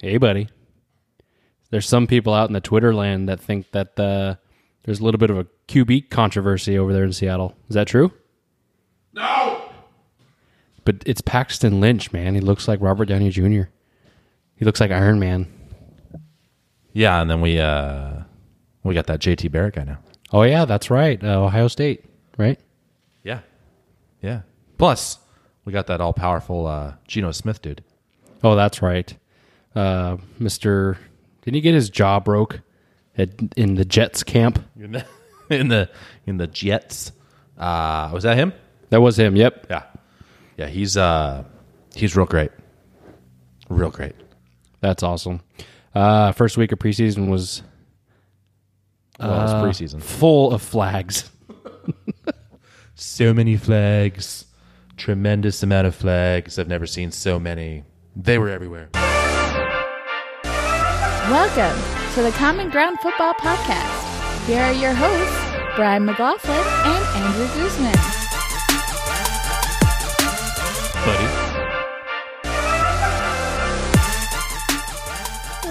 Hey, buddy. There's some people out in the Twitter land that think that uh, there's a little bit of a QB controversy over there in Seattle. Is that true? No. But it's Paxton Lynch, man. He looks like Robert Downey Jr. He looks like Iron Man. Yeah, and then we uh we got that JT Barrett guy now. Oh yeah, that's right. Uh, Ohio State, right? Yeah. Yeah. Plus, we got that all powerful uh Geno Smith dude. Oh, that's right. Uh, Mister, didn't he get his jaw broke at, in the Jets camp? In the in the, in the Jets. Uh was that him? That was him. Yep. Yeah. Yeah, he's uh he's real great. Real great. That's awesome. Uh, first week of preseason was Well, it's preseason. full of flags. So many flags. Tremendous amount of flags. I've never seen so many. They were everywhere. Welcome to the Common Ground Football Podcast. Here are your hosts, Brian McLaughlin and Andrew Guzman. buddy.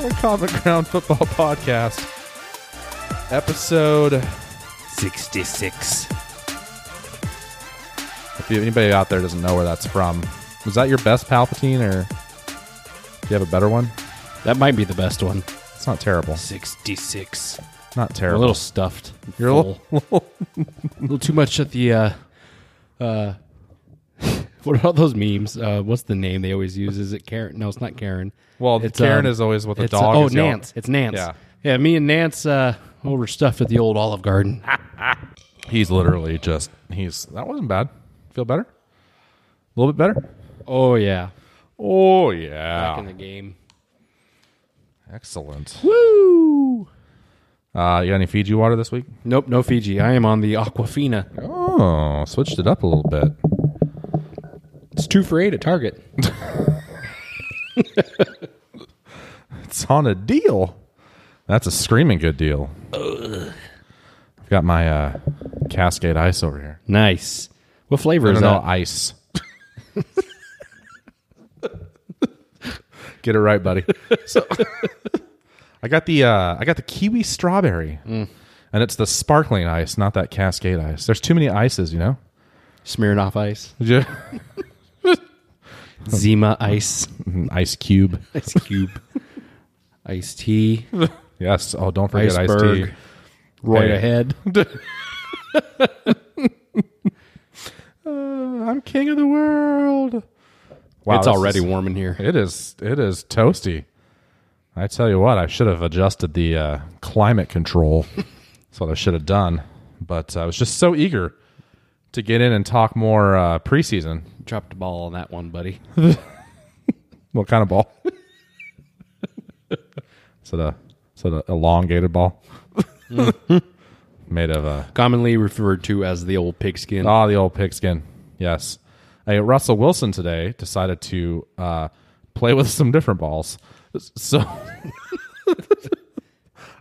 The Common Ground Football Podcast. Episode 66. If you, anybody out there doesn't know where that's from, was that your best Palpatine or do you have a better one? That might be the best one. It's not terrible. 66. Not terrible. A little stuffed. You're a little, a little too much at the uh uh what about those memes? Uh what's the name they always use? Is it Karen? No, it's not Karen. Well, it's Karen is always what the it's, dog oh, is yelling. Nance. It's Nance. Yeah. Yeah, me and Nance uh overstuffed at the old Olive Garden. he's literally just he's that wasn't bad. Feel better? A little bit better? Oh yeah. Oh yeah. Back in the game. Excellent. Woo! Uh you got any Fiji water this week? Nope, no Fiji. I am on the Aquafina. Oh, switched it up a little bit. It's two for eight at Target. It's on a deal. That's a screaming good deal. I've got my uh, Cascade Ice over here. Nice. What flavor No, is no, that? ice. Get it right, buddy. So, I got the uh, I got the kiwi strawberry, mm. and it's the sparkling ice, not that Cascade ice. There's too many ices, you know. Smirnoff Ice. Yeah. Zima Ice. Mm-hmm. ice cube. Ice Cube. Ice-T. Yes. Oh, don't forget iced tea. Iceberg. Roy Hey. ahead. Uh, I'm king of the world. Wow, it's already is- warm in here. It is. It is toasty. I tell you what, I should have adjusted the uh, climate control. That's what I should have done. But I was just so eager to get in and talk more uh, preseason. Dropped the ball on that one, buddy. What kind of ball? is it a is it a elongated ball? Made of uh, Commonly referred to as the old pigskin. Ah, the old pigskin. Yes. Hey, Russell Wilson today decided to uh, play with some different balls. So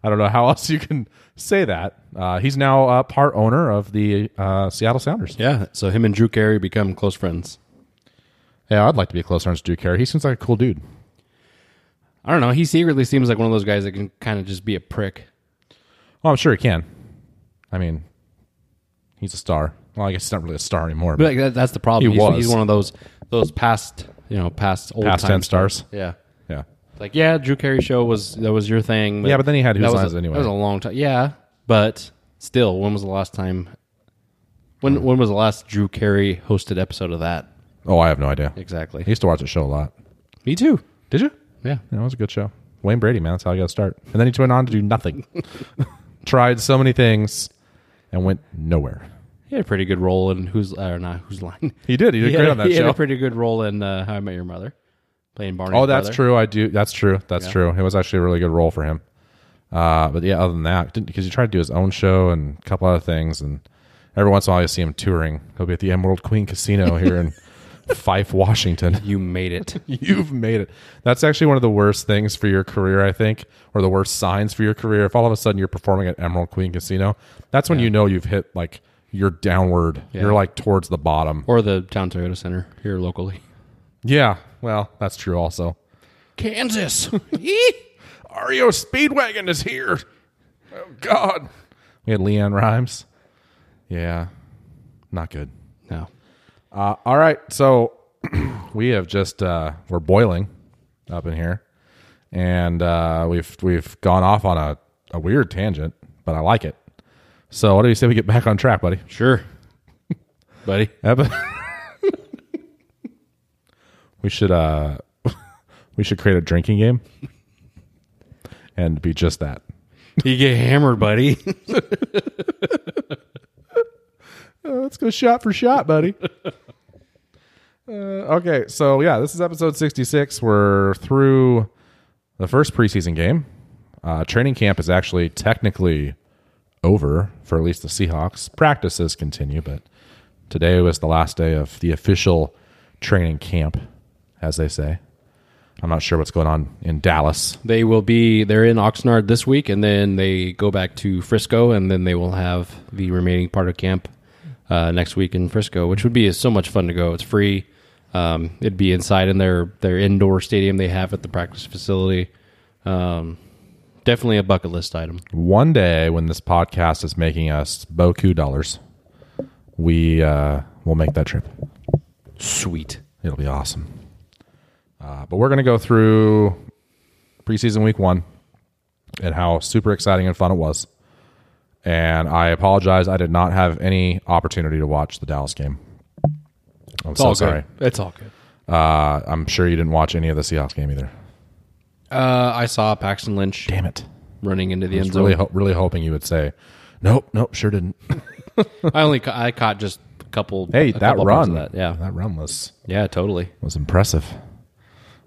I don't know how else you can say that. Uh, he's now uh, part owner of the uh, Seattle Sounders. Yeah, so him and Drew Carey become close friends. Yeah, I'd like to be a close friends with Drew Carey. He seems like a cool dude. I don't know. He secretly seems like one of those guys that can kind of just be a prick. Oh, I'm sure he can. I mean, he's a star. Well, I guess he's not really a star anymore. But But like, that, that's the problem. He he's, was. he's one of those those past you know past old Past time tense stars. Yeah, yeah, like yeah, Drew Carey show was that was your thing. Yeah, but then he had Whose that was Lines a, Anyway? That was a long time. Yeah, but still, when was the last time? When hmm. when was the last Drew Carey hosted episode of that? Oh, I have no idea. Exactly. I used to watch the show a lot. Me too. Did you? Yeah. Yeah, it was a good show. Wayne Brady, man, that's how I got to start. And then he went on to do nothing. Tried so many things and went nowhere. He had a pretty good role in who's or not whose line. He did. He did He great had, on that show. he had a pretty good role in uh, How I Met Your Mother, playing Barney. oh, that's true. I do. That's true. That's Yeah. true. It was actually a really good role for him. Uh, but yeah, other than that, because he tried to do his own show and a couple other things, and every once in a while you see him touring. He'll be at the Emerald Queen Casino here in Fife, Washington. You made it. You've made it. That's actually one of the worst things for your career, I think, or the worst signs for your career. If all of a sudden you're performing at Emerald Queen Casino, that's when you know you've hit like you're downward. Yeah. You're like towards the bottom. or the Town Toyota Center here locally. Yeah, well, that's true also. Kansas. REO Speedwagon is here. Oh God. We had LeAnn Rimes. Yeah. Not good. no. Uh, all right, so we have just uh, we're boiling up in here, and uh, we've we've gone off on a, a weird tangent, but I like it. So, what do you say we get back on track, buddy? Sure. Buddy. Epi- we should uh, we should create a drinking game and be just that. You get hammered, buddy. let's go shot for shot, buddy. uh, okay, so yeah, this is episode 66. We're through the first preseason game. Uh, training camp is actually technically over for at least the Seahawks. Practices continue, but today was the last day of the official training camp, as they say. I'm not sure what's going on in Dallas. They will be they're in Oxnard this week, and then they go back to Frisco, and then they will have the remaining part of camp uh, next week in Frisco, which would be so much fun to go. It's free. Um, it'd be inside in their their indoor stadium they have at the practice facility. Um, definitely a bucket list item. One day, when this podcast is making us boku dollars, we uh, will make that trip. Sweet. It'll be awesome. Uh, but we're going to go through preseason week one and how super exciting and fun it was. And I apologize, I did not have any opportunity to watch the Dallas game. I'm It's so all sorry. good. It's all good. Uh, I'm sure you didn't watch any of the Seahawks game either. Uh, I saw Paxton Lynch Damn it! running into the I end was zone. really, ho- really hoping you would say, "Nope, nope, sure didn't." I only ca- I caught just a couple. Hey, a that couple run, of that. yeah, that run was yeah, totally. was impressive.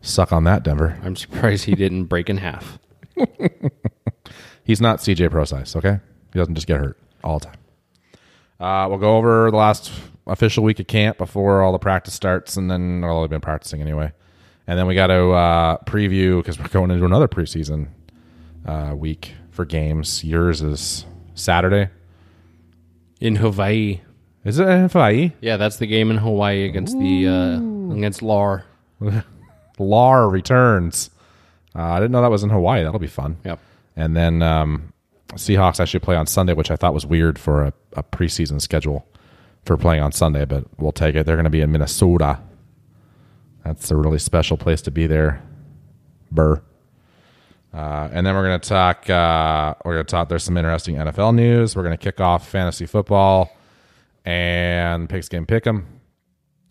Suck on that, Denver. I'm surprised he didn't break in half. He's not CJ Prosise, okay? He doesn't just get hurt all the time. Uh, we'll go over the last official week of camp before all the practice starts, and then well, they've been practicing anyway. And then we got to uh, preview because we're going into another preseason uh, week for games. Yours is Saturday. In Hawaii, Is it in Hawaii? yeah, that's the game in Hawaii against the uh, against LAR. LAR returns. Uh, I didn't know that was in Hawaii. That'll be fun. Yep. And then um, Seahawks actually play on Sunday, which I thought was weird for a, a preseason schedule for playing on Sunday, but we'll take it. They're going to be in Minnesota. That's a really special place to be there. Burr. Uh, and then we're going to talk. Uh, we're going to talk. There's some interesting NFL news. We're going to kick off fantasy football and pigskin pick'em,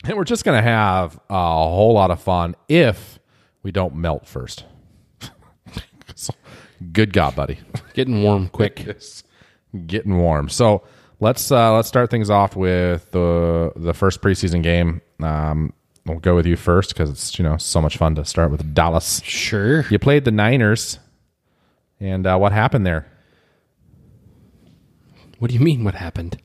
and we're just going to have a whole lot of fun if we don't melt first. So, good God, buddy Getting warm quick. getting warm. So let's uh, let's start things off with the the first preseason game. Um, we'll go with you first because it's you know so much fun to start with Dallas. Sure. You played the Niners, and uh, what happened there? What do you mean? What happened?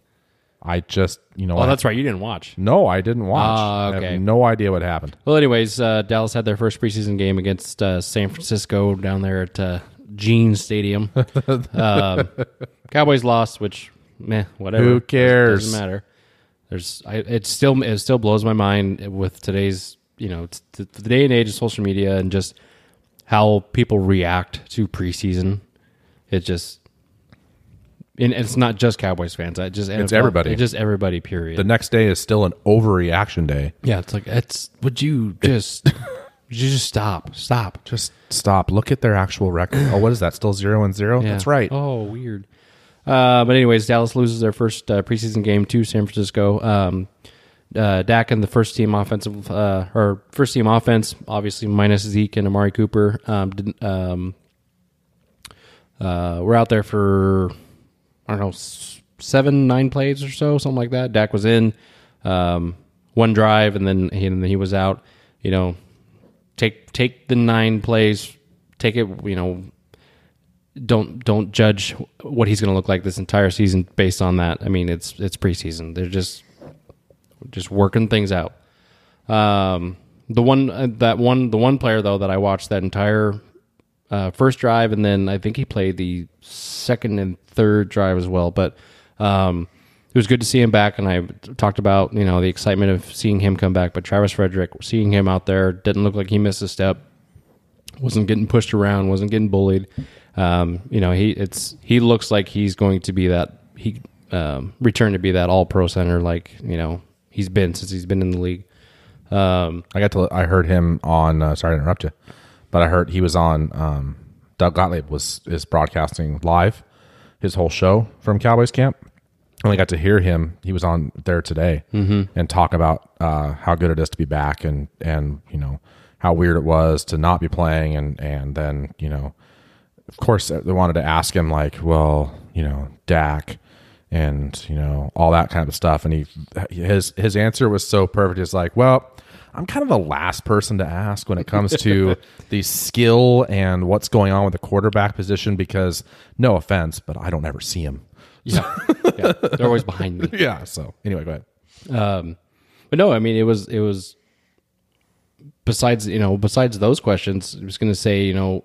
I just you know Oh, what- that's right. You didn't watch. no, I didn't watch. Ah, I okay. have no idea what happened. Well, anyways, uh, Dallas had their first preseason game against uh, San Francisco down there at uh, Gene Stadium. um, Cowboys lost, which meh, whatever. Who cares? Doesn't matter. There's, I, it still it still blows my mind with today's you know t- the day and age of social media and just how people react to preseason. It just. And it's not just Cowboys fans. I just It's NFL everybody. It's just everybody. Period. The next day is still an overreaction day. Yeah, it's like it's. Would you just? would you just stop? Stop. Just stop. Look at their actual record. Oh, what is that? Still zero and zero. Yeah. That's right. Oh, weird. Uh, but anyways, Dallas loses their first uh, preseason game to San Francisco. Um, uh, Dak and the first team offensive uh, or first team offense, obviously minus Zeke and Amari Cooper, um, didn't, um, uh, we're out there for I don't know seven nine plays or so, something like that. Dak was in um, one drive and then he, and then he was out. You know, take take the nine plays, take it. You know, don't don't judge what he's going to look like this entire season based on that. I mean, it's it's preseason. They're just just working things out. Um, the one uh, that one the one player though that I watched that entire uh, first drive, and then I think he played the second and third drive as well. But um, it was good to see him back, and I talked about you know the excitement of seeing him come back. But Travis Frederick, seeing him out there, didn't look like he missed a step. wasn't getting pushed around, wasn't getting bullied. Um, you know, he it's he looks like he's going to be that he um, return to be that all pro center like you know he's been since he's been in the league. Um, I got to. I heard him on. Uh, sorry to interrupt you, but I heard he was on. Um, Doug Gottlieb was is broadcasting live his whole show from Cowboys camp. And I got to hear him. He was on there today and talk about uh, how good it is to be back and and you know how weird it was to not be playing and and then you know of course they wanted to ask him like well you know Dak and you know all that kind of stuff. And he his his answer was so perfect. It's like well i'm kind of the last person to ask when it comes to the skill and what's going on with the quarterback position because no offense but i don't ever see him. Yeah, yeah, they're always behind me. yeah. So anyway go ahead. Um, but no, I mean it was it was besides you know besides those questions, I was going to say you know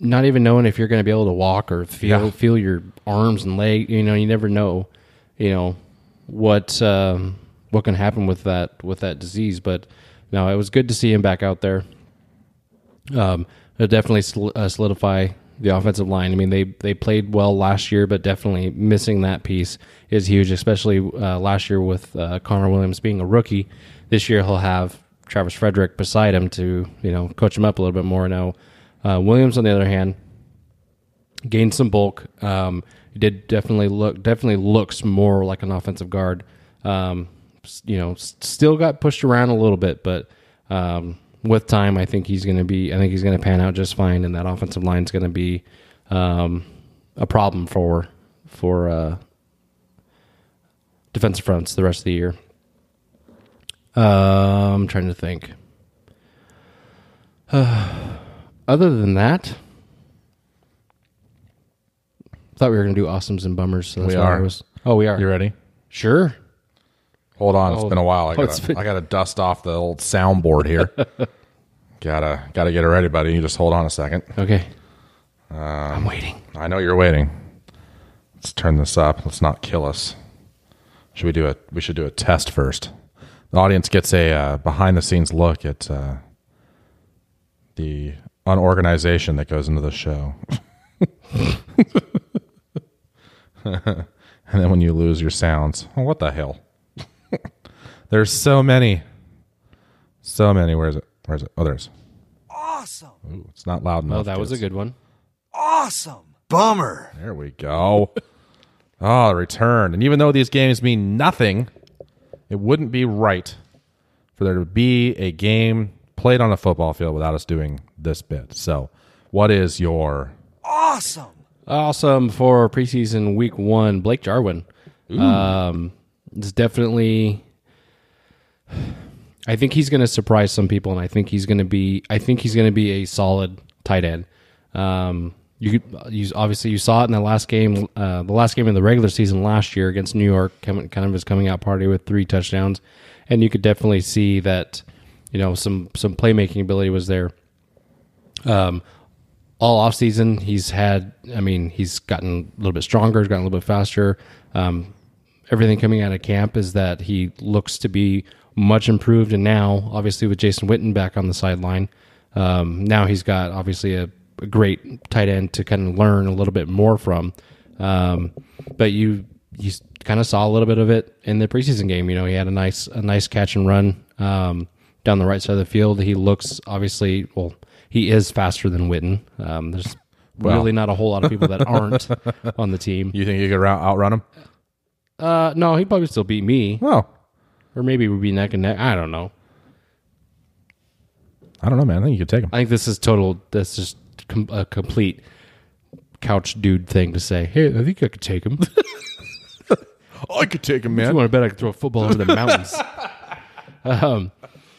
not even knowing if you're going to be able to walk or feel Yeah. feel your arms and leg. You know, you never know. You know what um, what can happen with that with that disease. But no, it was good to see him back out there. Um, it'll definitely sol- uh, solidify the offensive line. I mean, they they played well last year, but definitely missing that piece is huge. Especially uh, last year with uh, Connor Williams being a rookie. This year he'll have Travis Frederick beside him to you know coach him up a little bit more. Now uh, Williams, on the other hand, gained some bulk. Um, he did definitely look definitely looks more like an offensive guard. Um, you know, still got pushed around a little bit, but um, with time, I think he's going to be. I think he's going to pan out just fine, and that offensive line is going to be um, a problem for for uh, defensive fronts the rest of the year. Uh, I'm trying to think. other than that, I thought we were going to do awesomes and bummers. So that's We why I are. was. Oh, we are. you ready Sure. hold on It's been a while i Oh, gotta, been- I gotta dust off the old soundboard here gotta gotta get it ready buddy you just hold on a second Okay. Um, I'm waiting. I know you're waiting. Let's turn this up. Let's not kill us. Should we do a? We should do a test first. The audience gets a uh, behind the scenes look at uh, the unorganization that goes into the show. and then when you lose your sounds, oh, what the hell? There's so many, so many. Where is it? Where is it? Oh, there's. Awesome. Ooh, it's not loud enough. Oh, that was a good one. Awesome. Bummer. There we go. oh, return. And even though these games mean nothing, it wouldn't be right for there to be a game played on a football field without us doing this bit. So, what is your Awesome. Awesome for preseason week one, Blake Jarwin. Um, it's definitely. I think he's going to surprise some people, and I think he's going to be. I think he's going to be a solid tight end. Um, you, could- you obviously you saw it in the last game, uh, the last game of the regular season last year against New York, kind of his coming out party with three touchdowns, and you could definitely see that, you know, some some playmaking ability was there. Um, all off season he's had i mean he's gotten a little bit stronger he's gotten a little bit faster. Um, everything coming out of camp is that he looks to be much improved. And now obviously with jason witten back on the sideline um, now he's got obviously a, a great tight end to kind of learn a little bit more from. Um, but you you kind of saw a little bit of it in the preseason game. You know he had a nice a nice catch and run. Um, down the right side of the field he looks obviously well he is faster than Witten. Um, there's really not a whole lot of people that aren't on the team. You think you could outrun him? Uh, no, he'd probably still beat me, Oh, or maybe we'd be neck and neck. I don't know. I don't know, man. I think you could take him. I think this is total. This is com- a complete couch dude thing to say. Hey, I think I could take him. I could take him, If you want to bet I could throw a football over the mountains. um,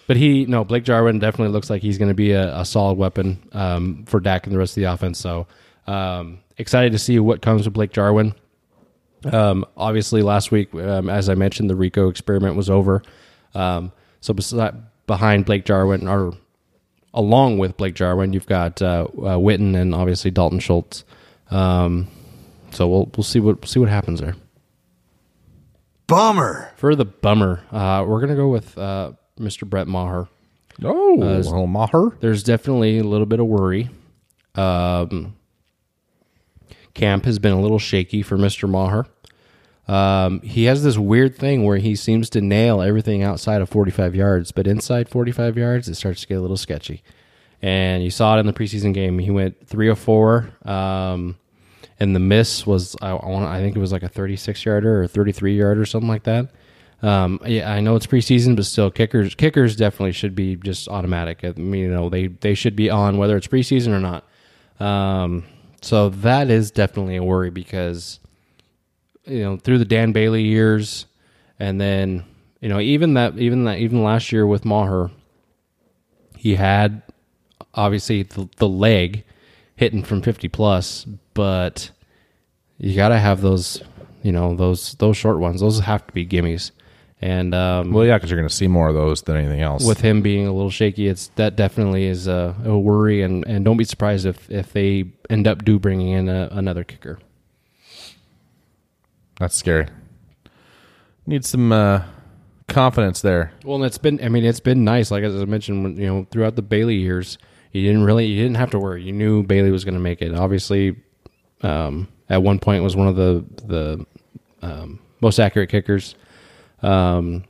but he, no, Blake Jarwin definitely looks like he's going to be a, a solid weapon um, for Dak and the rest of the offense. So um, excited to see what comes with Blake Jarwin. Um, obviously, last week, um, as I mentioned, the Rico experiment was over. Um, so beside, behind Blake Jarwin, or along with Blake Jarwin, you've got uh, uh, Witten and obviously Dalton Schultz. Um, so we'll we'll see what see what happens there. Bummer. For the bummer, uh, we're gonna go with uh, Mr. Brett Maher. Oh, little Maher. there's definitely a little bit of worry. Um, camp has been a little shaky for Mr. Maher. Um, he has this weird thing where he seems to nail everything outside of 45 yards, but inside 45 yards, it starts to get a little sketchy. And you saw it in the preseason game. He went three or four, um, and the miss was I, I think it was like a 36 yarder or 33 yarder or something like that. Um, yeah, I know it's preseason, but still, kickers kickers definitely should be just automatic. I mean, you know, they they should be on whether it's preseason or not. Um, so that is definitely a worry because you know through the Dan Bailey years, and then you know even that even that even last year with Maher, he had obviously the, the leg hitting from 50 plus, but you got to have those you know those those short ones. Those have to be gimmies. And um, Well, yeah, because you're going to see more of those than anything else. with him being a little shaky, it's that definitely is a, a worry. And, and don't be surprised if, if they end up do bringing in a, another kicker. That's scary. Need some uh, confidence there. Well, and it's been I mean it's been nice. Like as I mentioned, you know, throughout the Bailey years, you didn't really you didn't have to worry. You knew Bailey was going to make it. Obviously, um, at one point was one of the the um, most accurate kickers. Um,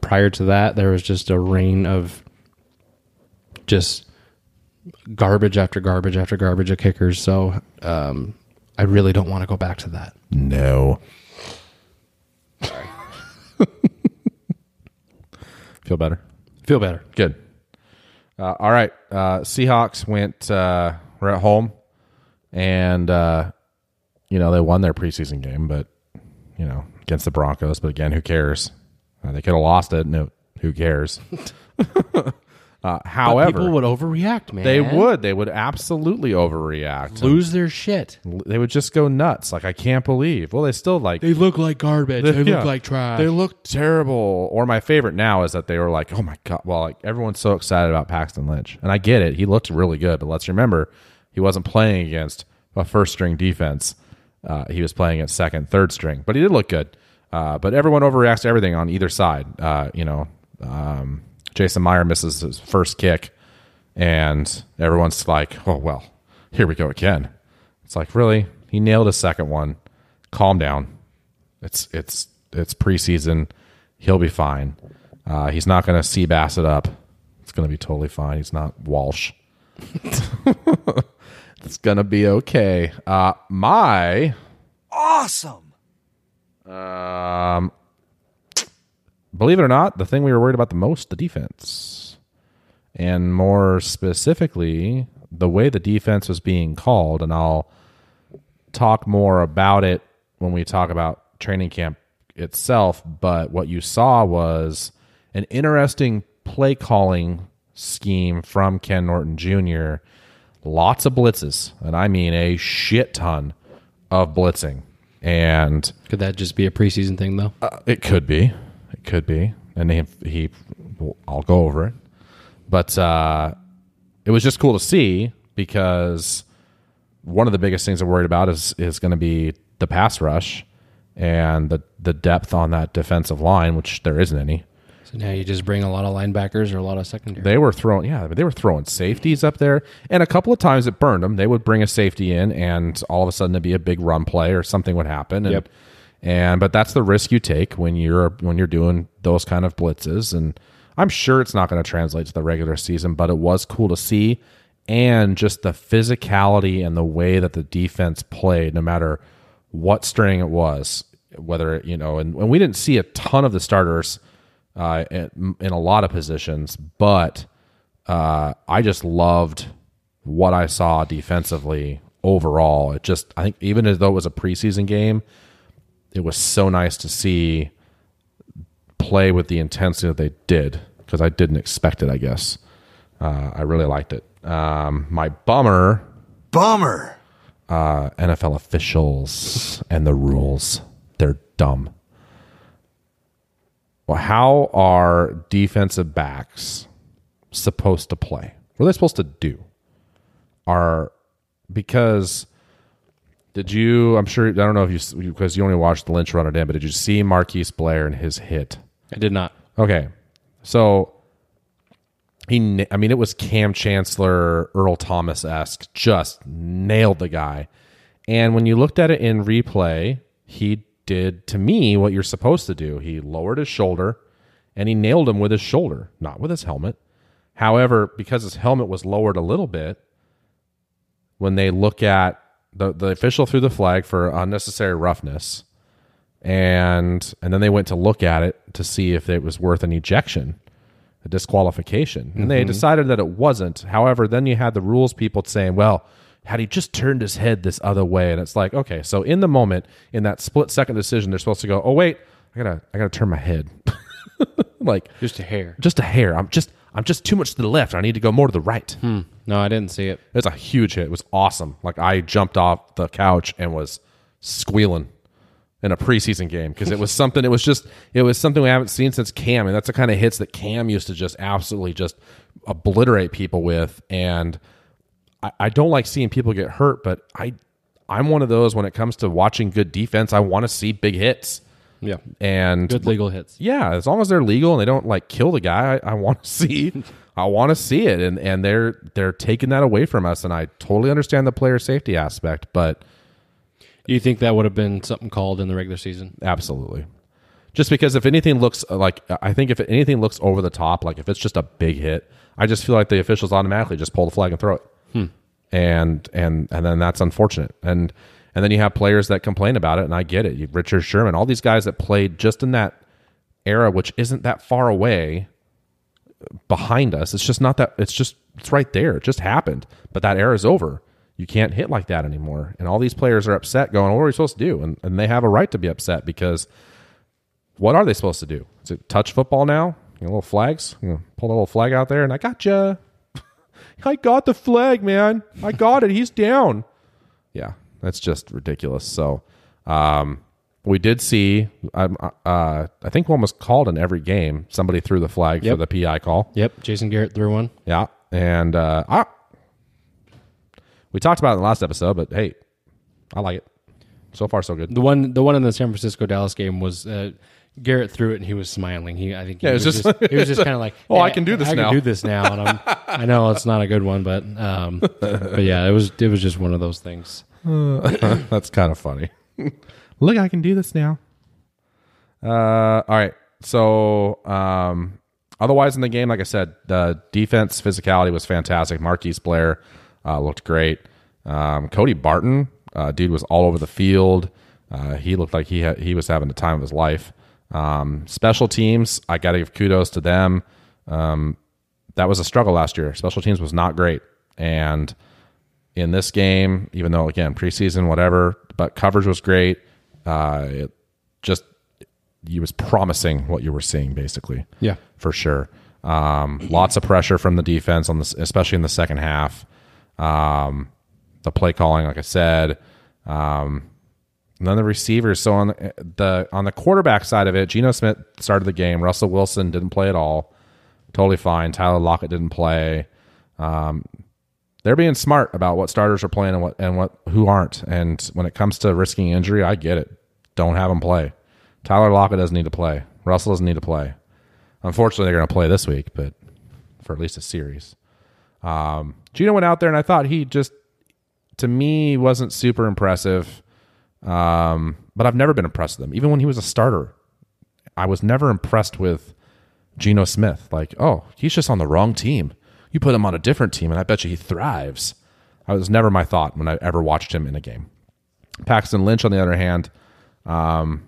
prior to that, there was just a rain of just garbage after garbage after garbage of kickers. So um, I really don't want to go back to that. No. Feel better? Feel better. Good. Uh, all right. Uh, Seahawks went, uh, we're at home, and, uh, you know, they won their preseason game, but, you know, against the Broncos. But again, who cares? Uh, they could have lost it. No, who cares? uh, however, People would overreact, man. they would. They would absolutely overreact. lose their shit. They would just go nuts. Like, I can't believe. Well, they still like. They look like garbage. They Yeah. look like trash. They look terrible. Or my favorite now is that they were like, oh my god. Well, like everyone's so excited about Paxton Lynch, and I get it. He looked really good, but let's remember he wasn't playing against a first string defense. Uh, he was playing at second, third string, but he did look good. Uh, but everyone overreacts to everything on either side. Uh, you know, um, Jason Myers misses his first kick, and everyone's like, oh well, here we go again. It's like really, he nailed his second one. Calm down. It's it's it's preseason. He'll be fine. Uh, he's not going to sea bass it up. It's going to be totally fine. He's not Walsh. it's going to be okay. Uh, my Awesome. um, believe it or not, the thing we were worried about the most, the defense, and more specifically, the way the defense was being called. And I'll talk more about it when we talk about training camp itself. But what you saw was an interesting play calling scheme from Ken Norton Jr. Lots of blitzes, and I mean a shit ton of blitzing. And Could that just be a preseason thing, though? uh, it could be. It could be. And he, he I'll go over it. But uh, it was just cool to see because one of the biggest things I'm worried about is is going to be the pass rush and the the depth on that defensive line, which there isn't any. So now you just bring a lot of linebackers or a lot of secondary. They were throwing, yeah, they were throwing safeties up there, and a couple of times it burned them. They would bring a safety in, and all of a sudden it'd be a big run play or something would happen. And, Yep. And but that's the risk you take when you're when you're doing those kind of blitzes, and I'm sure it's not going to translate to the regular season, but it was cool to see, and just the physicality and the way that the defense played, no matter what string it was, whether you know, and, and we didn't see a ton of the starters uh, in, in a lot of positions, but uh, I just loved what I saw defensively overall. It just, I think, even as though it was a preseason game, it was so nice to see play with the intensity that they did because I didn't expect it. I guess uh, I really liked it. Um, my bummer Bummer. uh, NFL officials and the rules. They're dumb. Well, how are defensive backs supposed to play? What are they supposed to do? Are because did you? I'm sure I don't know if you because you only watched the Lynch run it in, but did you see Marquise Blair and his hit? I did not. Okay, so he, I mean, it was Kam Chancellor, Earl Thomas esque, just nailed the guy. And when you looked at it in replay, he did to me what you're supposed to do. He lowered his shoulder and he nailed him with his shoulder, not with his helmet. However, because his helmet was lowered a little bit, when they look at the, the official threw the flag for unnecessary roughness, and and then they went to look at it to see if it was worth an ejection, a disqualification, and they mm-hmm. decided that it wasn't. However, then you had the rules people saying, "Well, had he just turned his head this other way?" And it's like, okay, so in the moment, in that split second decision, they're supposed to go, "Oh wait, I gotta I gotta turn my head." like Just a hair. just a hair. I'm just I'm just too much to the left. I need to go more to the right. Hmm. No, I didn't see it. It was a huge hit. It was awesome. Like I jumped off the couch and was squealing in a preseason game because it was something. It was just it was something we haven't seen since Kam, and that's the kind of hits that Kam used to just absolutely just obliterate people with. And I, I don't like seeing people get hurt, but I I'm one of those when it comes to watching good defense. I want to see big hits. Yeah. And Good legal hits. yeah, as long as they're legal and they don't like kill the guy, I, I want to see, I want to see it, and and they're they're taking that away from us, and I totally understand the player safety aspect, but You think that would have been something called in the regular season? absolutely, just because if anything looks like, I think if anything looks over the top, like if it's just a big hit, I just feel like the officials automatically just pull the flag and throw it, and and and then that's unfortunate, and and then you have players that complain about it, and I get it, You- Richard Sherman, all these guys that played just in that era, which isn't that far away behind us. It's just not that. It's just it's right there. It just happened. But that era is over. You can't hit like that anymore. And all these players are upset, going, "What are we supposed to do?" And and they have a right to be upset because what are they supposed to do? Is it touch football now? You know, little flags. You know, pull a little flag out there, and I got you. I got the flag, man. I got it. He's down. Yeah, that's just ridiculous. So, um, we did see. Um, uh, I think one was called in every game. Somebody threw the flag Yep. for the PI call. Yep. Jason Garrett threw one. Yeah, and uh, I, we talked about it in the last episode, but hey, I like it. So far, so good. The one, the one in the San Francisco Dallas game was uh, Garrett threw it and he was smiling. He, I think, he Yeah, was was just, just- he was just kind of like, Oh, I can do this I now." can do this now." And I'm, I know it's not a good one, but, um, but yeah, it was, it was just one of those things. That's kind of funny. Look, I can do this now. Uh, all right. So, um, otherwise in the game, like I said, the defense physicality was fantastic. Marquise Blair uh, looked great. Um, Cody Barton, uh, dude, was all over the field. Uh, he looked like he had, he was having the time of his life. Um, special teams, I got to give kudos to them. Um, that was a struggle last year. Special teams was not great, and in this game, even though again preseason, whatever, but coverage was great. Uh, it just you was promising what you were seeing, basically. Yeah. for sure. Um, lots of pressure from the defense on this, especially in the second half. Um, the play calling, like I said, um, and then the receivers. So on the, the on the quarterback side of it, Geno Smith started the game. Russell Wilson didn't play at all. Totally fine. Tyler Lockett didn't play. Um, they're being smart about what starters are playing and what and what who aren't. And when it comes to risking injury, I get it. Don't have them play. Tyler Lockett doesn't need to play. Russell doesn't need to play. Unfortunately, they're going to play this week, but for at least a series. Um, Geno went out there, and I thought he just, to me, wasn't super impressive. Um, but I've never been impressed with him, even when he was a starter. I was never impressed with Geno Smith. Like, oh, he's just on the wrong team. You put him on a different team, and I bet you he thrives. That was never my thought when I ever watched him in a game. Paxton Lynch, on the other hand, um,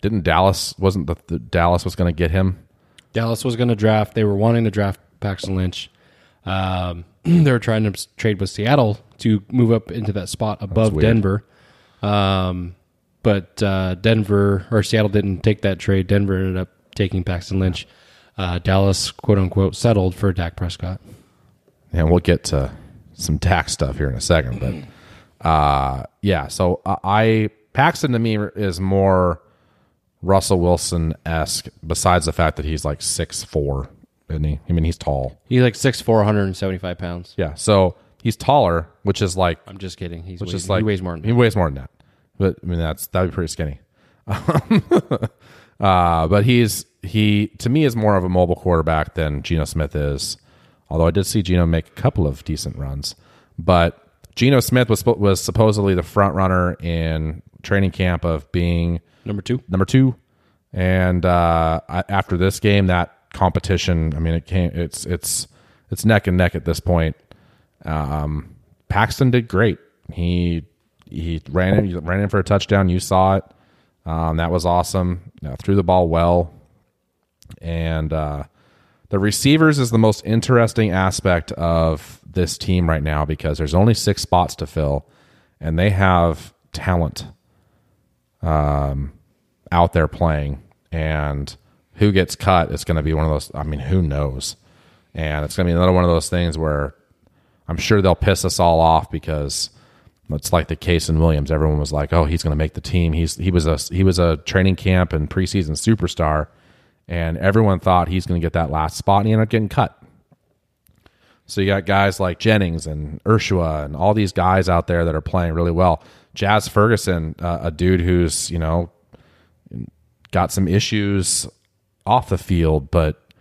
didn't Dallas wasn't the, the Dallas was going to get him? Dallas was going to draft. They were wanting to draft Paxton Lynch. Um, they were trying to trade with Seattle to move up into that spot above. Denver. Um, but uh, Denver or Seattle didn't take that trade. Denver ended up taking Paxton Lynch. Uh, Dallas, quote unquote, settled for Dak Prescott. and we'll get to some tax stuff here in a second. But uh, yeah, so I- I Paxton to me is more Russell Wilson esque. Besides the fact that he's like six four, isn't he? I mean, he's tall. He's like 6'4", 175 pounds. Yeah, so he's taller, which is like I'm just kidding. He's which weighs, is like he weighs more than he weighs more than that. But I mean, that's that'd be pretty skinny. uh, but he's he to me is more of a mobile quarterback than Geno Smith is. Although I did see Geno make a couple of decent runs, but Geno Smith was was supposedly the front runner in training camp of being Number two. number two. And uh, I- after this game, that competition, I mean, it came. It's it's it's neck and neck at this point. Um, Paxton did great. He he ran in ran in for a touchdown. You saw it. Um, that was awesome. Uh, threw the ball well, and uh, the receivers is the most interesting aspect of this team right now because there's only six spots to fill, and they have talent um, out there playing and who gets cut is going to be one of those i mean who knows and it's going to be another one of those things where i'm sure they'll piss us all off because it's like the Kasen Williams everyone was like oh he's going to make the team he's he was a he was a training camp and preseason superstar and everyone thought he's going to get that last spot and he ended up getting cut so you got guys like Jennings and Ursua and all these guys out there that are playing really well. Jazz Ferguson, uh, a dude who's you know got some issues off the field, but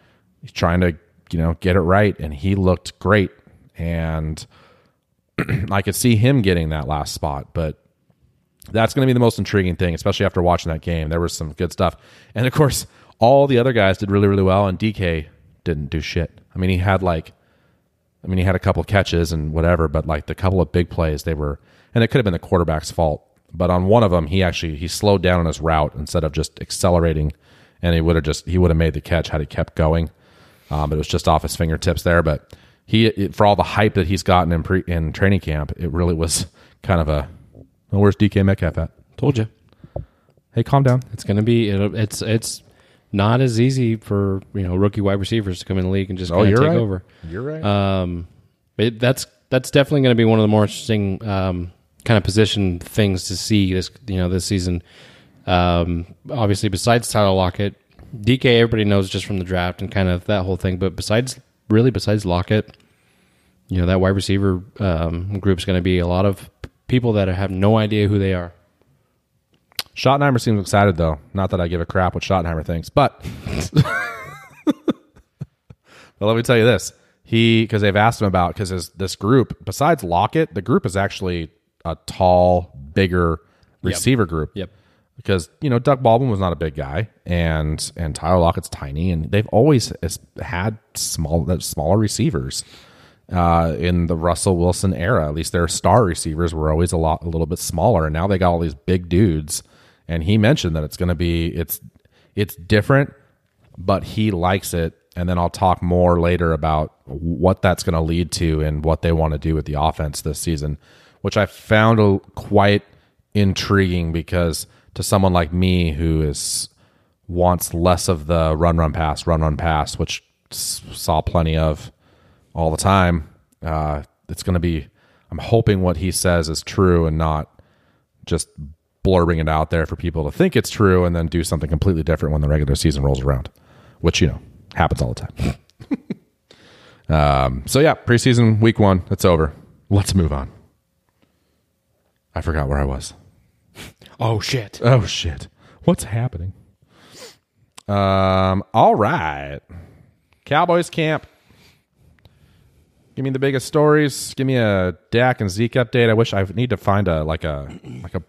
he's trying to you know get it right, and he looked great. And I could see him getting that last spot, but that's going to be the most intriguing thing, especially after watching that game. There was some good stuff, and of course, all the other guys did really, really well, and DK didn't do shit. I mean, he had like I mean, he had a couple of catches and whatever, but like the couple of big plays, they were, and it could have been the quarterback's fault. But on one of them, he actually he slowed down on his route instead of just accelerating, and he would have just he would have made the catch had he kept going. Um, but it was just off his fingertips there. But he, for all the hype that he's gotten in pre in training camp, it really was kind of a, where's DK Metcalf at? Told you. Hey, calm down. It's going to be. It'll, it's it's not as easy for you know rookie wide receivers to come in the league and just Oh, you're take right. over. You're right. Um, it, that's that's definitely going to be one of the more interesting um, kind of position things to see this you know this season. Um, obviously, besides Tyler Lockett, DK, everybody knows just from the draft and kind of that whole thing. But besides, really, besides Lockett, you know that wide receiver um, group is going to be a lot of people that have no idea who they are. Schottenheimer seems excited though. Not that I give a crap what Schottenheimer thinks, but but let me tell you this: he because they've asked him about because this group besides Lockett, the group is actually a tall, bigger receiver group. Yep. Because you know Doug Baldwin was not a big guy, and and Tyler Lockett's tiny, and they've always had small smaller receivers uh, in the Russell Wilson era. At least their star receivers were always a lot a little bit smaller, and now they got all these big dudes. And he mentioned that it's going to be it's it's different, but he likes it. And then I'll talk more later about what that's going to lead to and what they want to do with the offense this season, which I found quite intriguing because to someone like me who is wants less of the run run pass run run pass, which saw plenty of all the time. Uh, it's going to be. I'm hoping what he says is true and not just blurbing it out there for people to think it's true and then do something completely different when the regular season rolls around, which you know happens all the time. um, so yeah, preseason week one, it's over. Let's move on. I forgot where I was. Oh shit! Oh shit. What's happening? Um all right. Cowboys camp. Give me the biggest stories. Give me a Dak and Zeke update. I wish I need to find a like a like a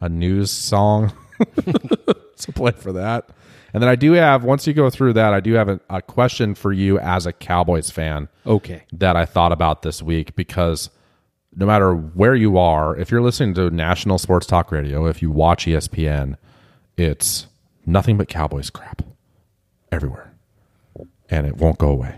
a news song to play for that. And then I do have once you go through that, I do have a, a question for you as a Cowboys fan Okay. that I thought about this week because no matter where you are, if you're listening to national sports talk radio, if you watch ESPN, it's nothing but Cowboys crap everywhere. And it won't go away.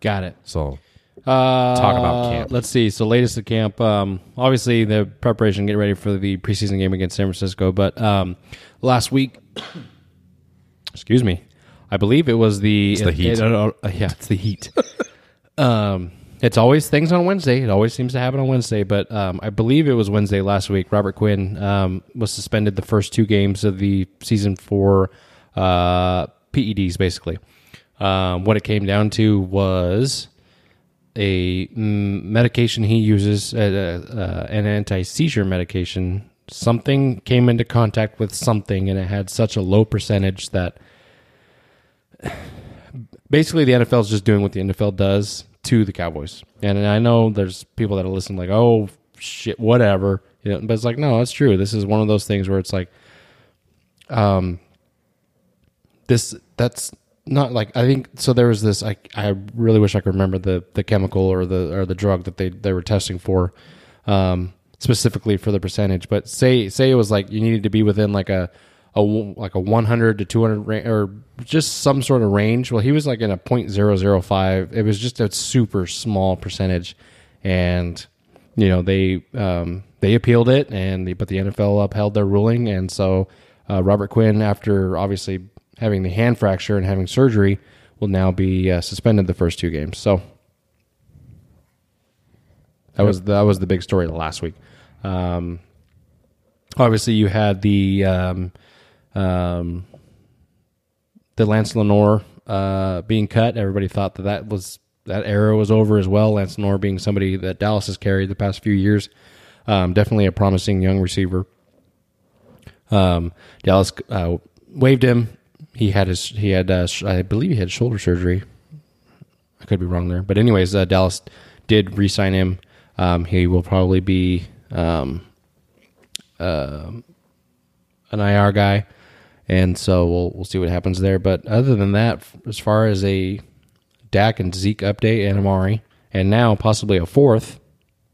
Got it. So Uh, Talk about camp. Let's see. So latest at camp. Um, obviously the preparation, getting ready for the preseason game against San Francisco. But um, last week, excuse me, I believe it was the the heat. it- uh, uh, yeah, it's the heat. um, it's always things on Wednesday. It always seems to happen on Wednesday. But um, I believe it was Wednesday last week. Robert Quinn um, was suspended the first two games of the season for uh, PEDs, basically. Um, what it came down to was a medication he uses, uh, uh, an anti seizure medication. Something came into contact with something, and it had such a low percentage that basically the NFL is just doing what the NFL does to the Cowboys. And I know there's people that are listening like, oh shit, whatever. You know, but it's like, no, that's true. This is one of those things where it's like, um, this that's not like I think so. There was this. I I really wish I could remember the the chemical or the or the drug that they they were testing for, um, specifically for the percentage. But say say it was like you needed to be within like a a like a 100 to 200 or just some sort of range. Well, he was like in a .005. It was just a super small percentage, and you know they um, they appealed it, and the, but the NFL upheld their ruling, and so uh, Robert Quinn, after obviously having the hand fracture and having surgery, will now be uh, suspended the first two games. So that was that was the big story last week. Um, obviously, you had the um, um, the Lance Lenoir uh, being cut. Everybody thought that that was that era was over as well. Lance Lenoir being somebody that Dallas has carried the past few years, um, definitely a promising young receiver. Um, Dallas uh, waived him. He had his he had uh, I believe he had shoulder surgery. I could be wrong there, but anyways, uh, Dallas did re-sign him. Um, he will probably be um, uh, an IR guy, and so we'll we'll see what happens there. But other than that, as far as a Dak and Zeke update and Amari, and now possibly a fourth,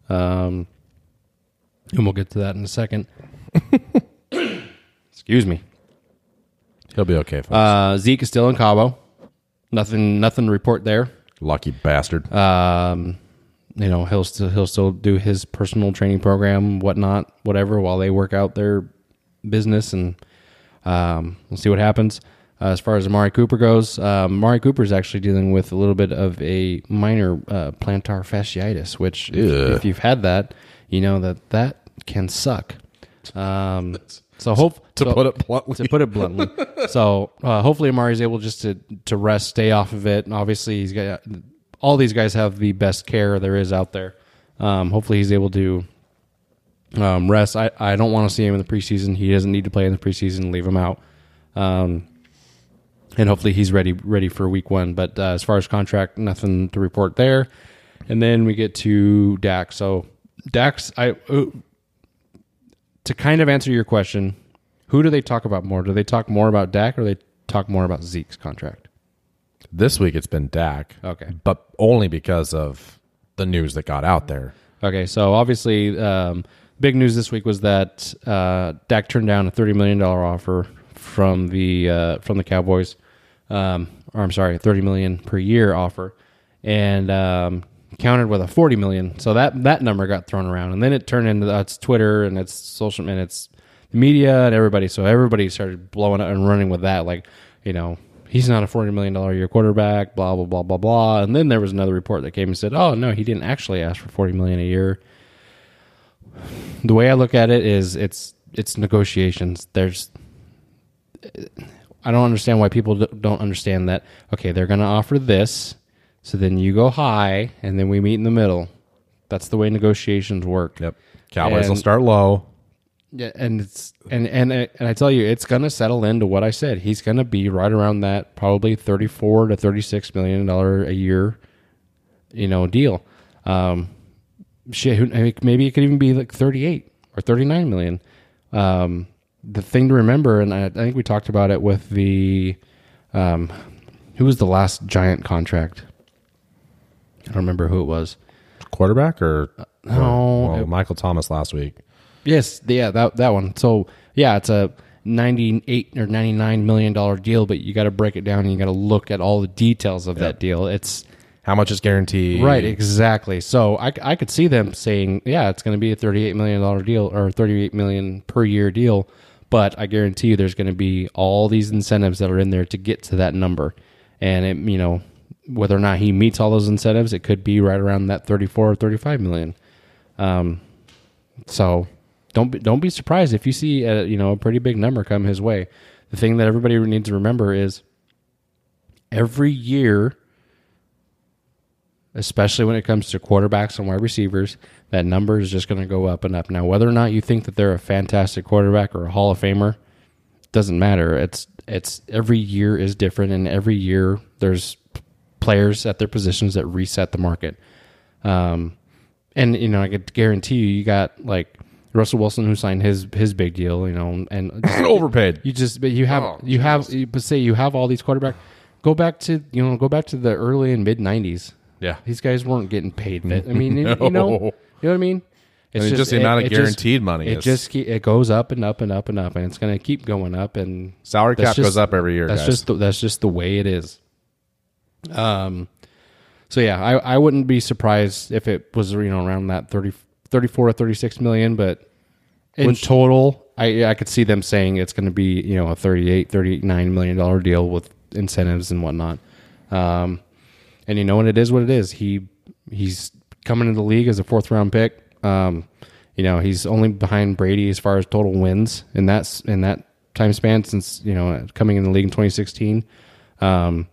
um, and we'll get to that in a second. Excuse me. He'll be okay. Folks. Uh, Zeke is still in Cabo. Nothing, nothing to report there. Lucky bastard. Um, you know, he'll still he'll still do his personal training program, whatnot, whatever, while they work out their business, and um, we'll see what happens. Uh, as far as Amari Cooper goes, um, Amari Cooper is actually dealing with a little bit of a minor uh, plantar fasciitis, which, if, if you've had that, you know that that can suck. Um, so hope to so- put it bluntly. to put it bluntly. so uh, hopefully Amari's able just to to rest, stay off of it. And obviously, he's got all these guys have the best care there is out there. Um, hopefully, he's able to um, rest. I, I don't want to see him in the preseason. He doesn't need to play in the preseason. Leave him out. Um, and hopefully he's ready ready for week one. But uh, as far as contract, nothing to report there. And then we get to Dak. So Dak's I uh, to kind of answer your question, who do they talk about more? Do they talk more about Dak or they talk more about Zeke's contract? this week it's been Dak. Okay. But only because of the news that got out there. Okay, so obviously, um, big news this week was that uh, Dak turned down a thirty million dollar offer from the uh, from the Cowboys, um, or I'm sorry, thirty million per year offer, and um, countered with a forty million. So that that number got thrown around, and then it turned into uh, it's Twitter and it's social and it's media and everybody. So everybody started blowing up and running with that, like you know. He's not a forty million dollar year quarterback. Blah blah blah blah blah. And then there was another report that came and said, "Oh no, he didn't actually ask for forty million a year." The way I look at it is it's it's negotiations. There's I don't understand why people don't understand that. Okay, they're going to offer this, so then you go high, and then we meet in the middle. That's the way negotiations work. Yep. Cowboys will start low. Yeah, and it's and and and I tell you, it's going to settle into what I said. He's going to be right around that, probably thirty-four to thirty-six million dollar a year, you know, deal. Um, shit, who, I mean, maybe it could even be like thirty-eight or thirty-nine million. Um, the thing to remember, and I, I think we talked about it with the, um, who was the last giant contract? I don't remember who it was. Quarterback or no, well, it- Michael Thomas last week. Yes, yeah, that that one. So yeah, it's a ninety-eight or ninety-nine million dollar deal, but you got to break it down and you got to look at all the details of that deal. It's How much is guaranteed? right, exactly. So I, I could see them saying, yeah, it's going to be a thirty-eight million dollar deal or 38 million per year deal, but I guarantee you, there's going to be all these incentives that are in there to get to that number, and it you know whether or not he meets all those incentives, it could be right around that thirty-four or thirty-five million. Um, so don't be, don't be surprised if you see a, you know a pretty big number come his way. The thing that everybody needs to remember is every year, especially when it comes to quarterbacks and wide receivers, that number is just going to go up and up. Now, whether or not you think that they're a fantastic quarterback or a Hall of Famer, doesn't matter. It's it's every year is different, and every year there's players at their positions that reset the market. Um, and you know, I could guarantee you, you got like Russell Wilson who signed his his big deal. You know, and just- Overpaid. you just but you have Oh, you have you, but say you have all these quarterback. Go back to you know go back to the early and mid '90s. Yeah. these guys weren't getting paid. I mean, you- you know, you know what I mean. It's I mean, just the amount of guaranteed money It is- just it goes up and up and up and up, and it's going to keep going up. And Salary cap just- goes up every year, That's guys. just the, that's just the way it is. Um, so yeah, I, I wouldn't be surprised if it was you know around that 30, 34 or thirty six million, but in total, I I could see them saying it's going to be you know a 38, 39 million dollar deal with incentives and whatnot. Um, and you know what it is, what it is. He he's coming into the league as a fourth round pick. Um, you know he's only behind Brady as far as total wins in that in that time span since you know coming in the league in 2016. Um,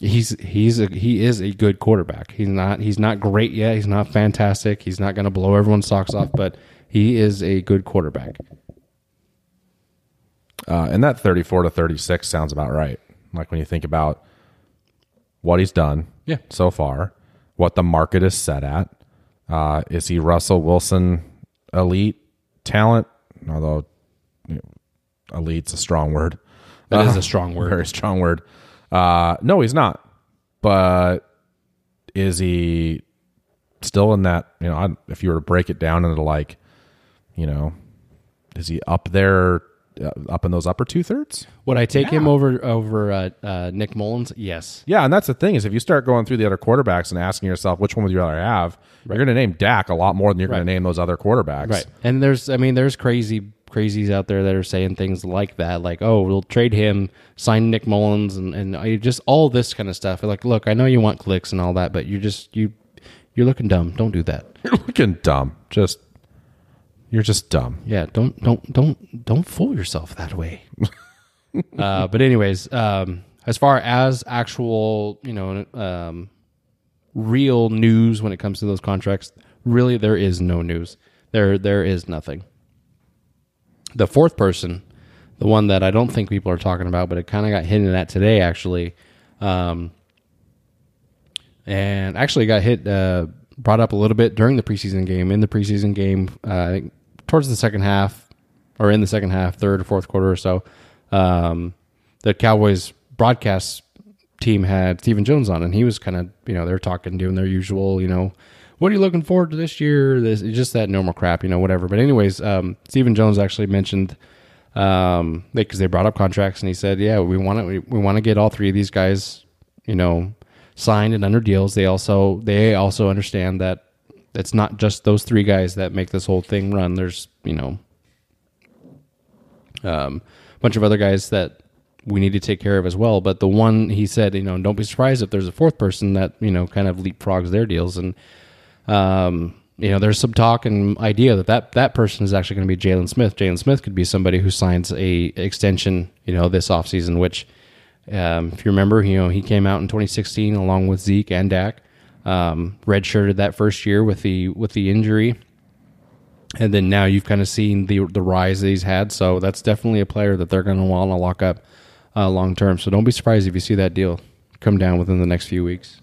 he's he's a, he is a good quarterback. He's not he's not great yet. He's not fantastic. He's not going to blow everyone's socks off, but he is a good quarterback. Uh, and that 34 to 36 sounds about right. Like when you think about what he's done Yeah. so far, what the market is set at. Uh, is he Russell Wilson elite talent? Although you know, elite's a strong word. That is a strong word. Very strong word. Uh, no, he's not. But is he still in that? You know, I, if you were to break it down into like, you know, is he up there, uh, up in those upper two thirds? Would I take him over over uh, uh, Nick Mullens? Yes. Yeah, and that's the thing is if you start going through the other quarterbacks and asking yourself which one would you rather have, you're going to name Dak a lot more than you're going to name those other quarterbacks. Right. And there's, I mean, there's crazy, crazies out there that are saying things like that, like, oh, we'll trade him, sign Nick Mullens, and and I just all this kind of stuff. Like, look, I know you want clicks and all that, but you're just you, you're looking dumb. Don't do that. You're looking dumb. Just you're just dumb. Yeah, don't don't don't don't fool yourself that way. uh, but anyways, um, as far as actual, you know, um, real news when it comes to those contracts, really there is no news. There there is nothing. The fourth person, the one that I don't think people are talking about, but it kind of got hinted at today, actually, um, and actually got hit uh, brought up a little bit during the preseason game. In the preseason game, uh, I think towards the second half, or in the second half, third or fourth quarter or so, um, the Cowboys broadcast team had Stephen Jones on, and he was kind of you know they're talking, doing their usual, you know. What are you looking forward to this year? This just that normal crap, you know, whatever. But anyways, um, Stephen Jones actually mentioned um, because they brought up contracts, and he said, "Yeah, we want to we, we want to get all three of these guys, you know, signed and under deals. They also they also understand that it's not just those three guys that make this whole thing run. There's you know, um, a bunch of other guys that we need to take care of as well. But the one he said, you know, don't be surprised if there's a fourth person that you know kind of leapfrogs their deals and." Um, you know, there's some talk and idea that that, that person is actually going to be Jaylon Smith. Jaylon Smith could be somebody who signs a extension, you know, this offseason, which, um, if you remember, you know, he came out in 2016 along with Zeke and Dak, um, redshirted that first year with the, with the injury. And then now you've kind of seen the, the rise that he's had. So that's definitely a player that they're going to want to lock up, uh, long term. So don't be surprised if you see that deal come down within the next few weeks.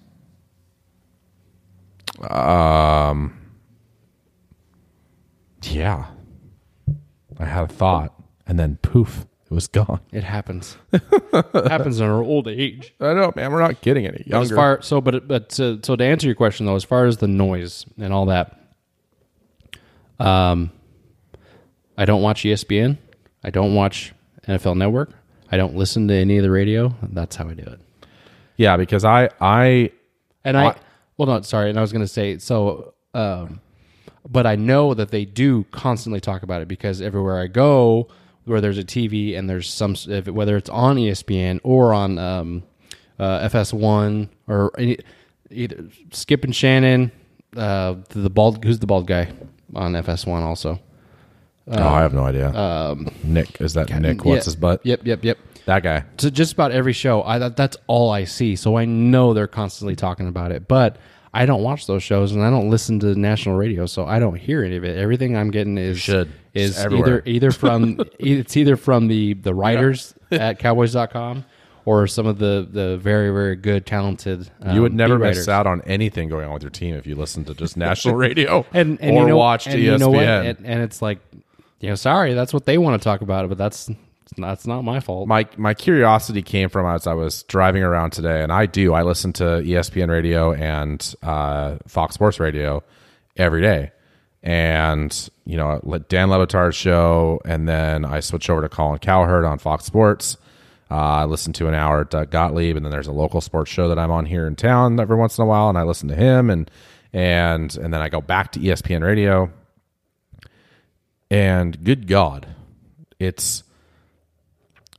Um. Yeah. I had a thought and then poof, it was gone. It happens. it happens in our old age. I know, man. We're not getting any As younger. far so, but but to, so to answer your question though, as far as the noise and all that, um, I don't watch ESPN. I don't watch NFL Network. I don't listen to any of the radio. That's how I do it. yeah, because I I And I, I- well, no, sorry. And I was going to say so, um, but I know that they do constantly talk about it because everywhere I go, where there's a TV and there's some, if whether it's on ESPN or on um, uh, FS1 or any, either Skip and Shannon, uh, the bald, who's the bald guy on FS1 also? oh, I have no idea. Nick is that Nick? What's Um, Yeah. his butt? Yep, yep, yep. That guy. So just about every show. I that, that's all I see. So I know they're constantly talking about it, but I don't watch those shows and I don't listen to national radio, so I don't hear any of it. Everything I'm getting is should. is either either from it's either from the the writers at cowboys.com or some of the the very very good talented. Um, you would never miss writers. out on anything going on with your team if you listened to just national radio and, and or you know, watched and ESPN. You know what? And, and it's like, you know, sorry, that's what they want to talk about, but that's it's not, my fault. my my curiosity came from as I was driving around today, and I do I listen to ESPN radio and uh, Fox Sports radio every day, and you know let Dan Le Batard's show, and then I switch over to Colin Cowherd on Fox Sports. Uh, I listen to an hour at Doug Gottlieb, and then there's a local sports show that I'm on here in town every once in a while, and I listen to him, and and and then I go back to ESPN radio, and good God, it's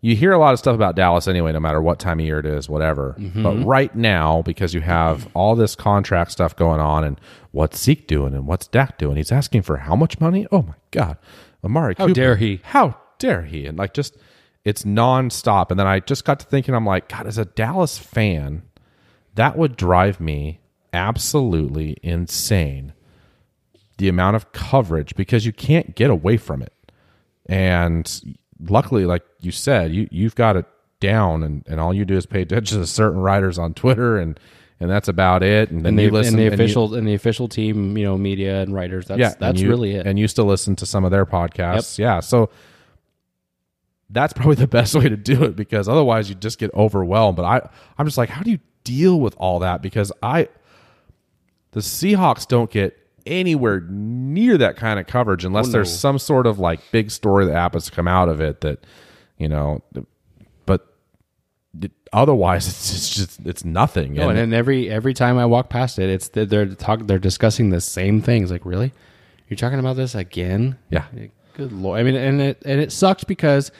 you hear a lot of stuff about Dallas anyway, no matter what time of year it is, whatever. Mm-hmm. But right now, because you have all this contract stuff going on, and what's Zeke doing, and what's Dak doing? He's asking for how much money? Oh my God, Amari, How Cooper. dare he. How dare he? And like, just it's nonstop. And then I just got to thinking, I'm like, God, as a Dallas fan, that would drive me absolutely insane. The amount of coverage because you can't get away from it. And luckily, like you said, you you've got it down, and, and all you do is pay attention to certain writers on Twitter, and and that's about it. And then and the, you listen and the and you- official and the official team, you know, media and writers. That's yeah, that's you- really it. And you still listen to some of their podcasts. Yeah. So that's probably the best way to do it because otherwise you just get overwhelmed. But I, I'm just like, how do you deal with all that? Because I, the Seahawks don't get anywhere near that kind of coverage unless Oh, no. there's some sort of like big story that happens to come out of it that, you know, but otherwise it's just, just it's nothing. No, and then every every time I walk past it, it's they're they're, talk, they're discussing the same things. Like, really, you're talking about this again? Yeah. Good lord. I mean, and it and it sucks because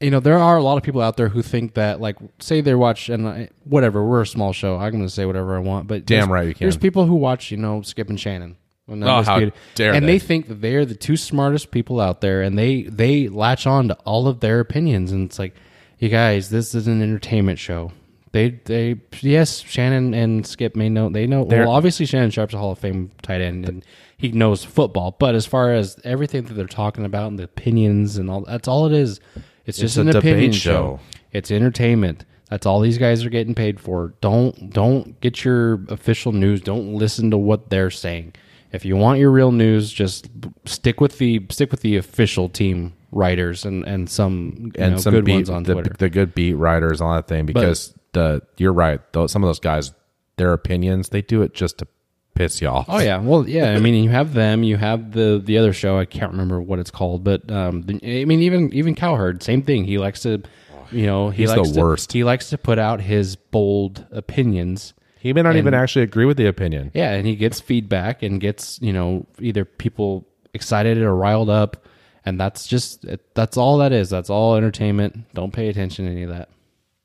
you know there are a lot of people out there who think that like say they watch and I, whatever we're a small show. I'm going to say whatever I want, but Damn right you can. There's people who watch you know Skip and Shannon. Well, Oh, how Undisputed. dare and they. they think that they're the two smartest people out there, and they they latch on to all of their opinions, and it's like, you guys, this is an entertainment show. They they yes, Shannon and Skip may know they know. They're- well, obviously Shannon Sharpe's a Hall of Fame tight end, and he knows football. But as far as everything that they're talking about and the opinions and all, that's all it is. It's just a an debate opinion show. show. It's entertainment. That's all these guys are getting paid for. Don't don't get your official news. Don't listen to what they're saying. If you want your real news, just stick with the stick with the official team writers and and some and know, some good beat, ones on the, Twitter. the good beat writers on that thing because the you're right though some of those guys their opinions they do it just to piss you off Oh yeah, well yeah. I mean, you have them. You have the the other show. I can't remember what it's called, but um, I mean, even even Cowherd, same thing. He likes to, you know, he He's the likes to, worst. He likes to put out his bold opinions. He may not and- even actually agree with the opinion Yeah, and he gets feedback and gets you know either people excited or riled up, and that's just that's all that is. That's all entertainment. Don't pay attention to any of that.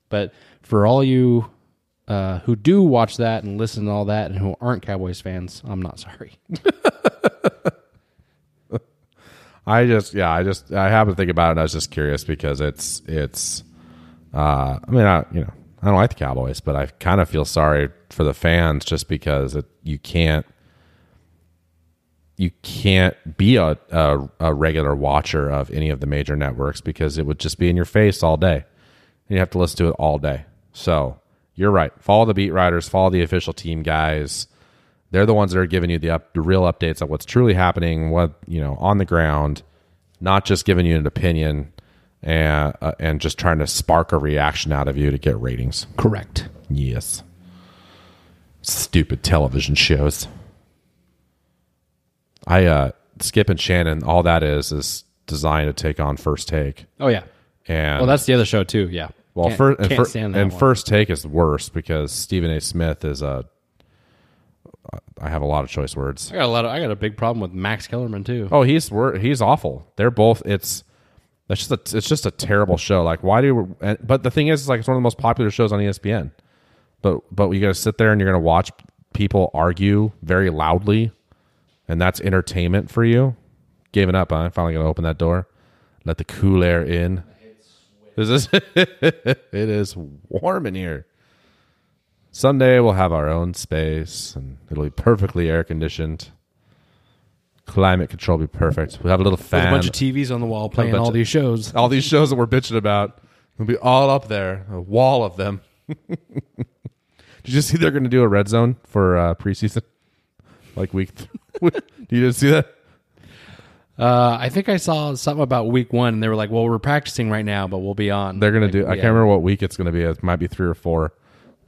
But for all you uh, who do watch that and listen to all that and who aren't Cowboys fans, I'm not sorry. i just yeah i just i happened to think about it and i was just curious because it's it's uh i mean i you know i don't like the cowboys but i kind of feel sorry for the fans just because it you can't you can't be a, a, a regular watcher of any of the major networks because it would just be in your face all day. And you have to listen to it all day. So you're right. Follow the beat writers, follow the official team guys. They're the ones that are giving you the, up, the real updates of what's truly happening, what you know on the ground, not just giving you an opinion and uh, and just trying to spark a reaction out of you to get ratings. Correct. Yes. Stupid television shows. I uh Skip and Shannon, all that is is designed to take on first take. Oh yeah. And Well, that's the other show too. Yeah. well Can't- first and, that and first take is worse because Stephen A. Smith is a I have a lot of choice words. I got a lot. Of, I got a big problem with Max Kellerman too. Oh, he's he's awful. They're both. It's that's just a, it's just a terrible show. Like, why do? And, but the thing is, like it's one of the most popular shows on ESPN. But but you got to sit there and you're going to watch people argue very loudly, and that's entertainment for you. Giving up, huh? Finally going to open that door, let the cool air in. This is it is warm in here. Someday we'll have our own space and it'll be perfectly air conditioned. Climate control will be perfect. We'll have a little With fan. a bunch of TVs on the wall playing all of- these shows. all these shows that we're bitching about. It'll be all up there, a wall of them. Did you see they're going to do a red zone for uh, preseason? Like week. Th- you didn't see that? Uh, I think I saw something about week one, and they were like, "Well, we're practicing right now, but we'll be on." They're going to Like, do. I yeah. can't remember what week it's going to be. It might be three or four,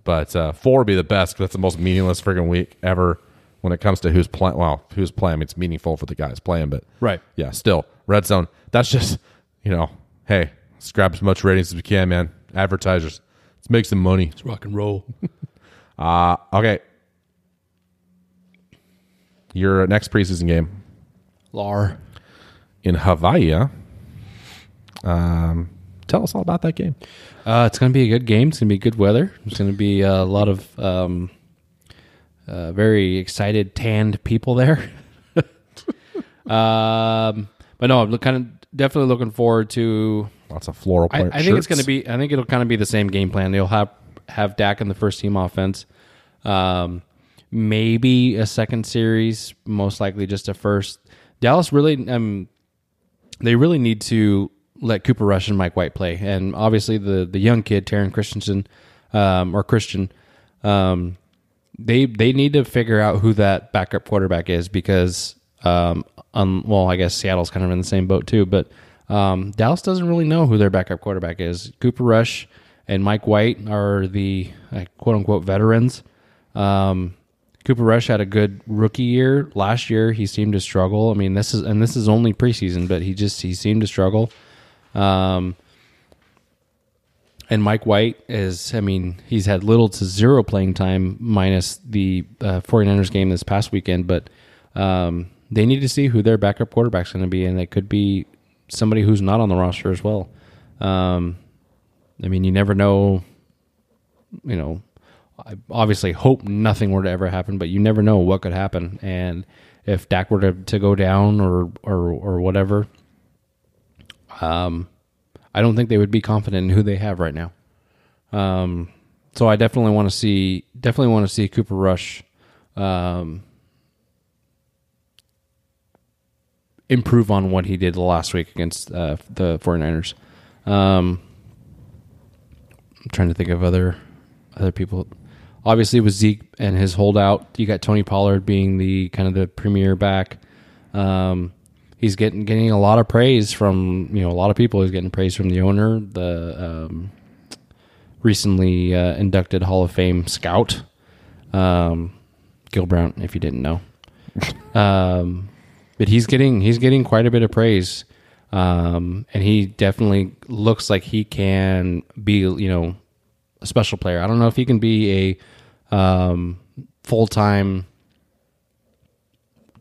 but uh, four would be the best. 'cause that's the most meaningless friggin' week ever when it comes to who's playing. Well, who's playing? I mean, it's meaningful for the guys playing, but Right. Yeah, still red zone. That's just you know, hey, let's grab as much ratings as we can, man. Advertisers, let's make some money. Let's rock and roll. Uh, okay. Your next preseason game Lar. in Hawaii. Um, tell us all about that game. Uh, it's going to be a good game. It's going to be good weather. It's going to be a lot of um, uh, very excited, tanned people there. um, but no, I'm kind of definitely looking forward to. Lots of floral I, I think it's going to be. I think it'll kind of be the same game plan. They'll have have Dak in the first team offense. Um, maybe a second series, most likely just a first. Dallas really, um, they really need to let Cooper Rush and Mike White play, and obviously the the young kid Taryn Christensen um, or Christian, um, they they need to figure out who that backup quarterback is because, um, um, well, I guess Seattle's kind of in the same boat too, but um, Dallas doesn't really know who their backup quarterback is. Cooper Rush and Mike White are the uh, quote unquote veterans. Um, Cooper Rush had a good rookie year last year. He seemed to struggle. I mean, this is and this is only preseason, but he just he seemed to struggle. Um, and Mike White is, I mean, he's had little to zero playing time minus the uh, 49ers game this past weekend, but um, they need to see who their backup quarterback's going to be, and it could be somebody who's not on the roster as well. Um, I mean, you never know, you know, I obviously hope nothing were to ever happen, but you never know what could happen. And if Dak were to, to go down or, or, or whatever, um, I don't think they would be confident in who they have right now. Um, so I definitely want to see, definitely want to see Cooper Rush, um, improve on what he did last week against uh, the 49ers. Um, I'm trying to think of other other people. Obviously, with Zeke and his holdout, you got Tony Pollard being the kind of the premier back. Um, he's getting getting a lot of praise from you know a lot of people. He's getting praise from the owner, the um, recently uh, inducted Hall of Fame scout, um, Gil Brandt. If you didn't know, um, but he's getting he's getting quite a bit of praise, um, and he definitely looks like he can be you know a special player. I don't know if he can be a um, full time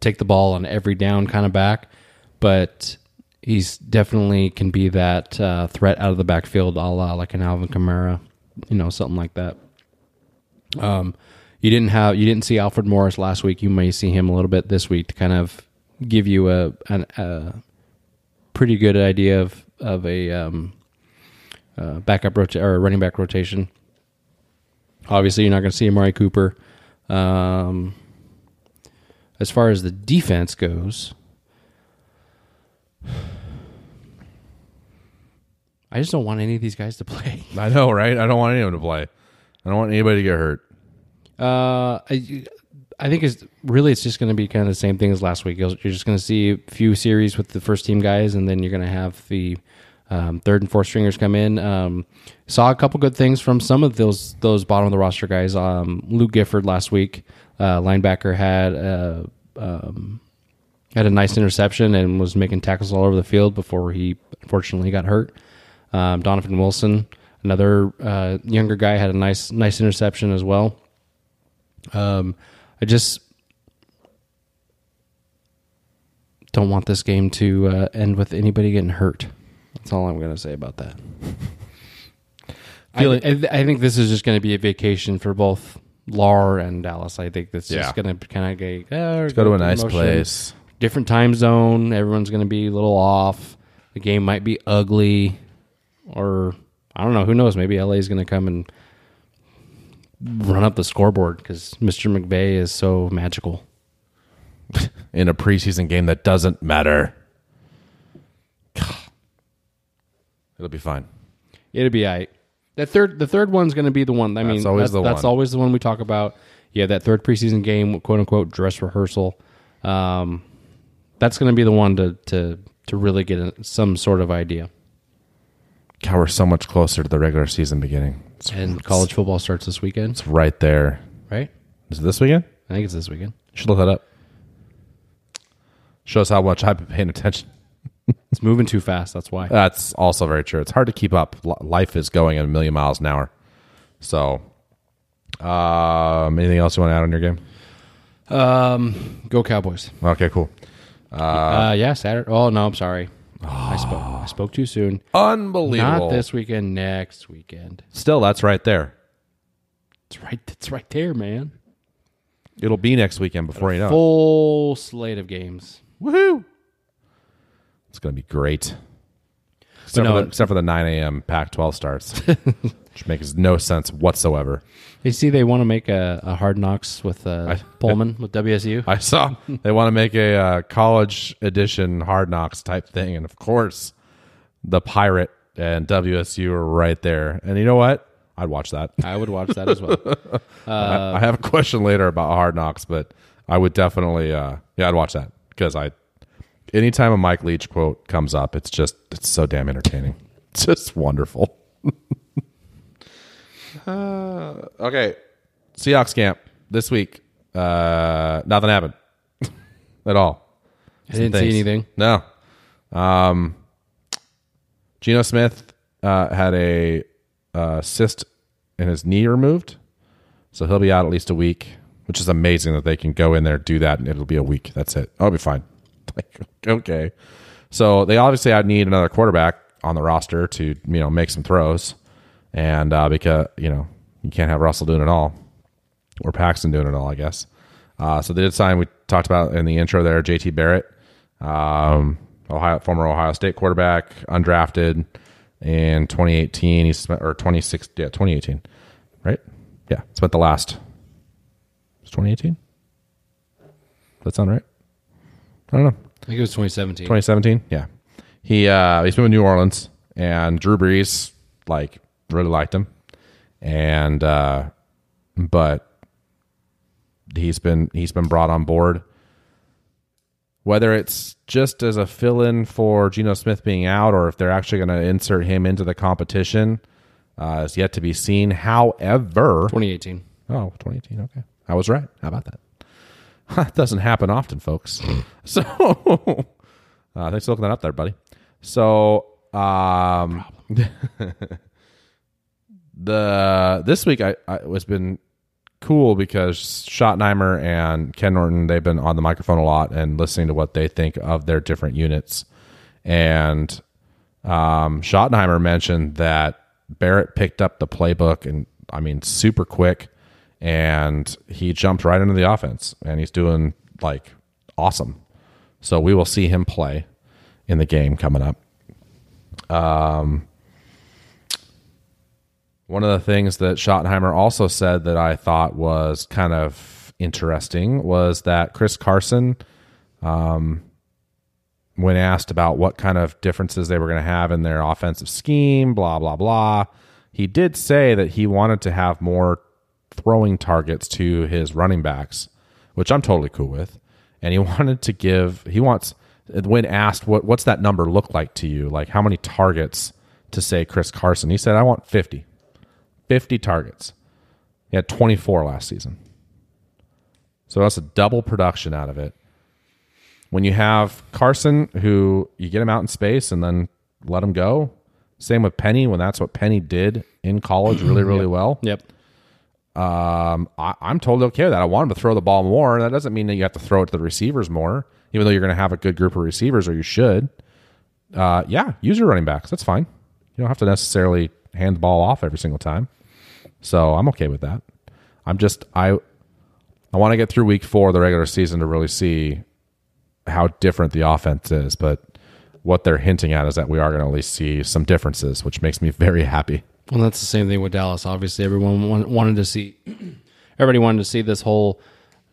take the ball on every down kind of back, but he's definitely can be that uh, threat out of the backfield, a la like an Alvin Kamara, you know, something like that. Um, you didn't have you didn't see Alfred Morris last week. You may see him a little bit this week to kind of give you a an, a pretty good idea of of a um, uh, backup rota- or running back rotation. Obviously, you're not going to see Amari Cooper. Um, as far as the defense goes, I just don't want any of these guys to play. I know, right? I don't want anyone to play. I don't want anybody to get hurt. Uh, I, I think it's really it's just going to be kind of the same thing as last week. You're just going to see a few series with the first team guys, and then you're going to have the um, third and fourth stringers come in. Um, saw a couple good things from some of those those bottom of the roster guys. Um, Luke Gifford last week, uh, linebacker had uh, um, had a nice interception and was making tackles all over the field before he unfortunately got hurt. Um, Donovan Wilson, another uh, younger guy, had a nice nice interception as well. Um, I just don't want this game to uh, end with anybody getting hurt. That's all I'm going to say about that. I, I, I think this is just going to be a vacation for both Lar and Dallas. I think this is Yeah. going to kind of get uh, Go to a nice place. Different time zone. Everyone's going to be a little off. The game might be ugly, or I don't know. Who knows? Maybe LA is going to come and run up the scoreboard because Mr. McVay is so magical. in a preseason game that doesn't matter. It'll be fine. It'll be all right. That third, the third one's going to be the one. I mean, always that's, the that's one. always the one we talk about. Yeah, that third preseason game, quote unquote, dress rehearsal. Um, that's going to be the one to to to really get a, some sort of idea. God, we're so much closer to the regular season beginning. It's, And college football starts this weekend, it's right there. right? Is it this weekend? I think it's this weekend. You should look that up. Shows how much I've been paying attention. It's moving too fast. That's why. That's also very true. It's hard to keep up. Li- Life is going at a million miles an hour. So, um, anything else you want to add on your game? Um, go Cowboys. Okay, cool. Uh, yeah, Saturday. Oh no, I'm sorry. I spoke. I spoke too soon. Unbelievable. Not this weekend. Next weekend. Still, that's right there. It's right. It's right there, man. It'll be next weekend before you know. Full slate of games. Woohoo! It's going to be great. Except, no, for the, except for the 9 a.m. Pac 12 starts, which makes no sense whatsoever. You see, they want to make a, a hard knocks with uh, I- Pullman with WSU. I saw they want to make a uh, college edition Hard Knocks type thing, and of course, the Pirate and WSU are right there. And you know what? I'd watch that. I would watch that as well. I, I have a question later about Hard Knocks, but I would definitely, uh, yeah, I'd watch that because I, anytime a Mike Leach quote comes up, it's just it's so damn entertaining. It's just wonderful. Uh, okay, Seahawks camp this week. Uh, nothing happened at all. I didn't see anything. No. Um, Geno Smith uh, had a uh, cyst in his knee removed, so he'll be out at least a week, which is amazing that they can go in there do that and it'll be a week. That's it. I'll be fine. Like, okay. So they obviously I need another quarterback on the roster to you know make some throws, and uh, because you know you can't have Russell doing it all or Paxton doing it all, I guess. Uh, so they did sign. We talked about in the intro there, J.T. Barrett, um, Ohio former Ohio State quarterback, undrafted in 2018. He spent or 26, yeah, 2018, right? Yeah, spent the last. Was 2018? That sound right? I don't know. I think it was 2017. 2017. Yeah, he uh, he's been with New Orleans, and Drew Brees like really liked him, and uh, but he's been he's been brought on board. Whether it's just as a fill-in for Geno Smith being out, or if they're actually going to insert him into the competition, uh, is yet to be seen. However, 2018. Oh, 2018. Okay. I was right. How about that? That doesn't happen often, folks. so, uh, thanks for looking that up there, buddy. So, um, the this week I, I was been cool because Schottenheimer and Ken Norton they've been on the microphone a lot and listening to what they think of their different units. And um, Schottenheimer mentioned that Barrett picked up the playbook and I mean super quick, and he jumped right into the offense and he's doing like awesome. So we will see him play in the game coming up. Um, one of the things that Schottenheimer also said that I thought was kind of interesting was that Chris Carson, um, when asked about what kind of differences they were going to have in their offensive scheme, blah, blah, blah, he did say that he wanted to have more throwing targets to his running backs, which I'm totally cool with. And he wanted to give, he wants, when asked, what, what's that number look like to you? Like how many targets to say Chris Carson? He said, I want 50. 50 targets. He had 24 last season. So that's a double production out of it. When you have Carson, who you get him out in space and then let him go. Same with Penny, when that's what Penny did in college really, really well. Yep. Um, I, I'm totally okay with that. I want him to throw the ball more. That doesn't mean that you have to throw it to the receivers more, even though you're going to have a good group of receivers, or you should. Uh, yeah, use your running backs. That's fine. You don't have to necessarily hand the ball off every single time. So I'm okay with that. I'm just I I want to get through week four of the regular season to really see how different the offense is. But what they're hinting at is that we are going to at least see some differences, which makes me very happy. Well, that's the same thing with Dallas. Obviously, everyone wanted to see, everybody wanted to see this whole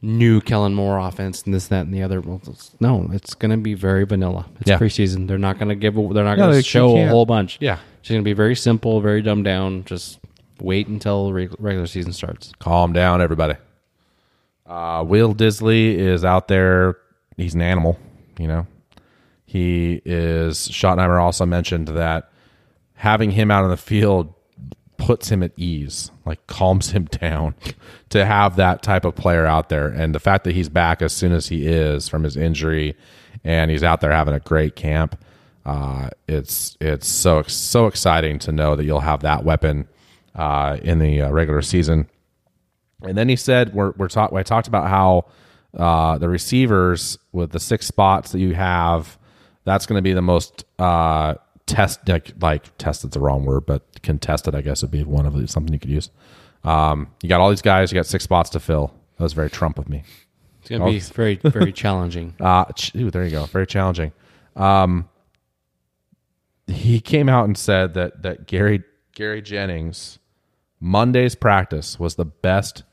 new Kellen Moore offense and this, that, and the other. Well, it's- no, it's going to be very vanilla. It's Yeah. preseason. They're not going to give. a- They're not going to show a whole bunch. Yeah. it's going to be very simple, very dumbed down. Just wait until reg- regular season starts. Calm down, everybody. Uh, Will Dissly is out there. He's an animal, you know. He is. Schottenheimer also mentioned that having him out on the field puts him at ease, like calms him down to have that type of player out there. And the fact that he's back as soon as he is from his injury, and he's out there having a great camp, uh, it's it's so so exciting to know that you'll have that weapon uh, in the uh, regular season. And then he said, "We're we're talk, I talked about how uh, the receivers with the six spots that you have, that's going to be the most uh, test like, like tested. the wrong word, but contested, I guess, would be one of the, something you could use. Um, you got all these guys. You got six spots to fill. That was very Trump of me. It's going to be very, very challenging. Uh, ch- ooh, there you go. Very challenging. Um, he came out and said that that Gary Gary Jennings Monday's practice was the best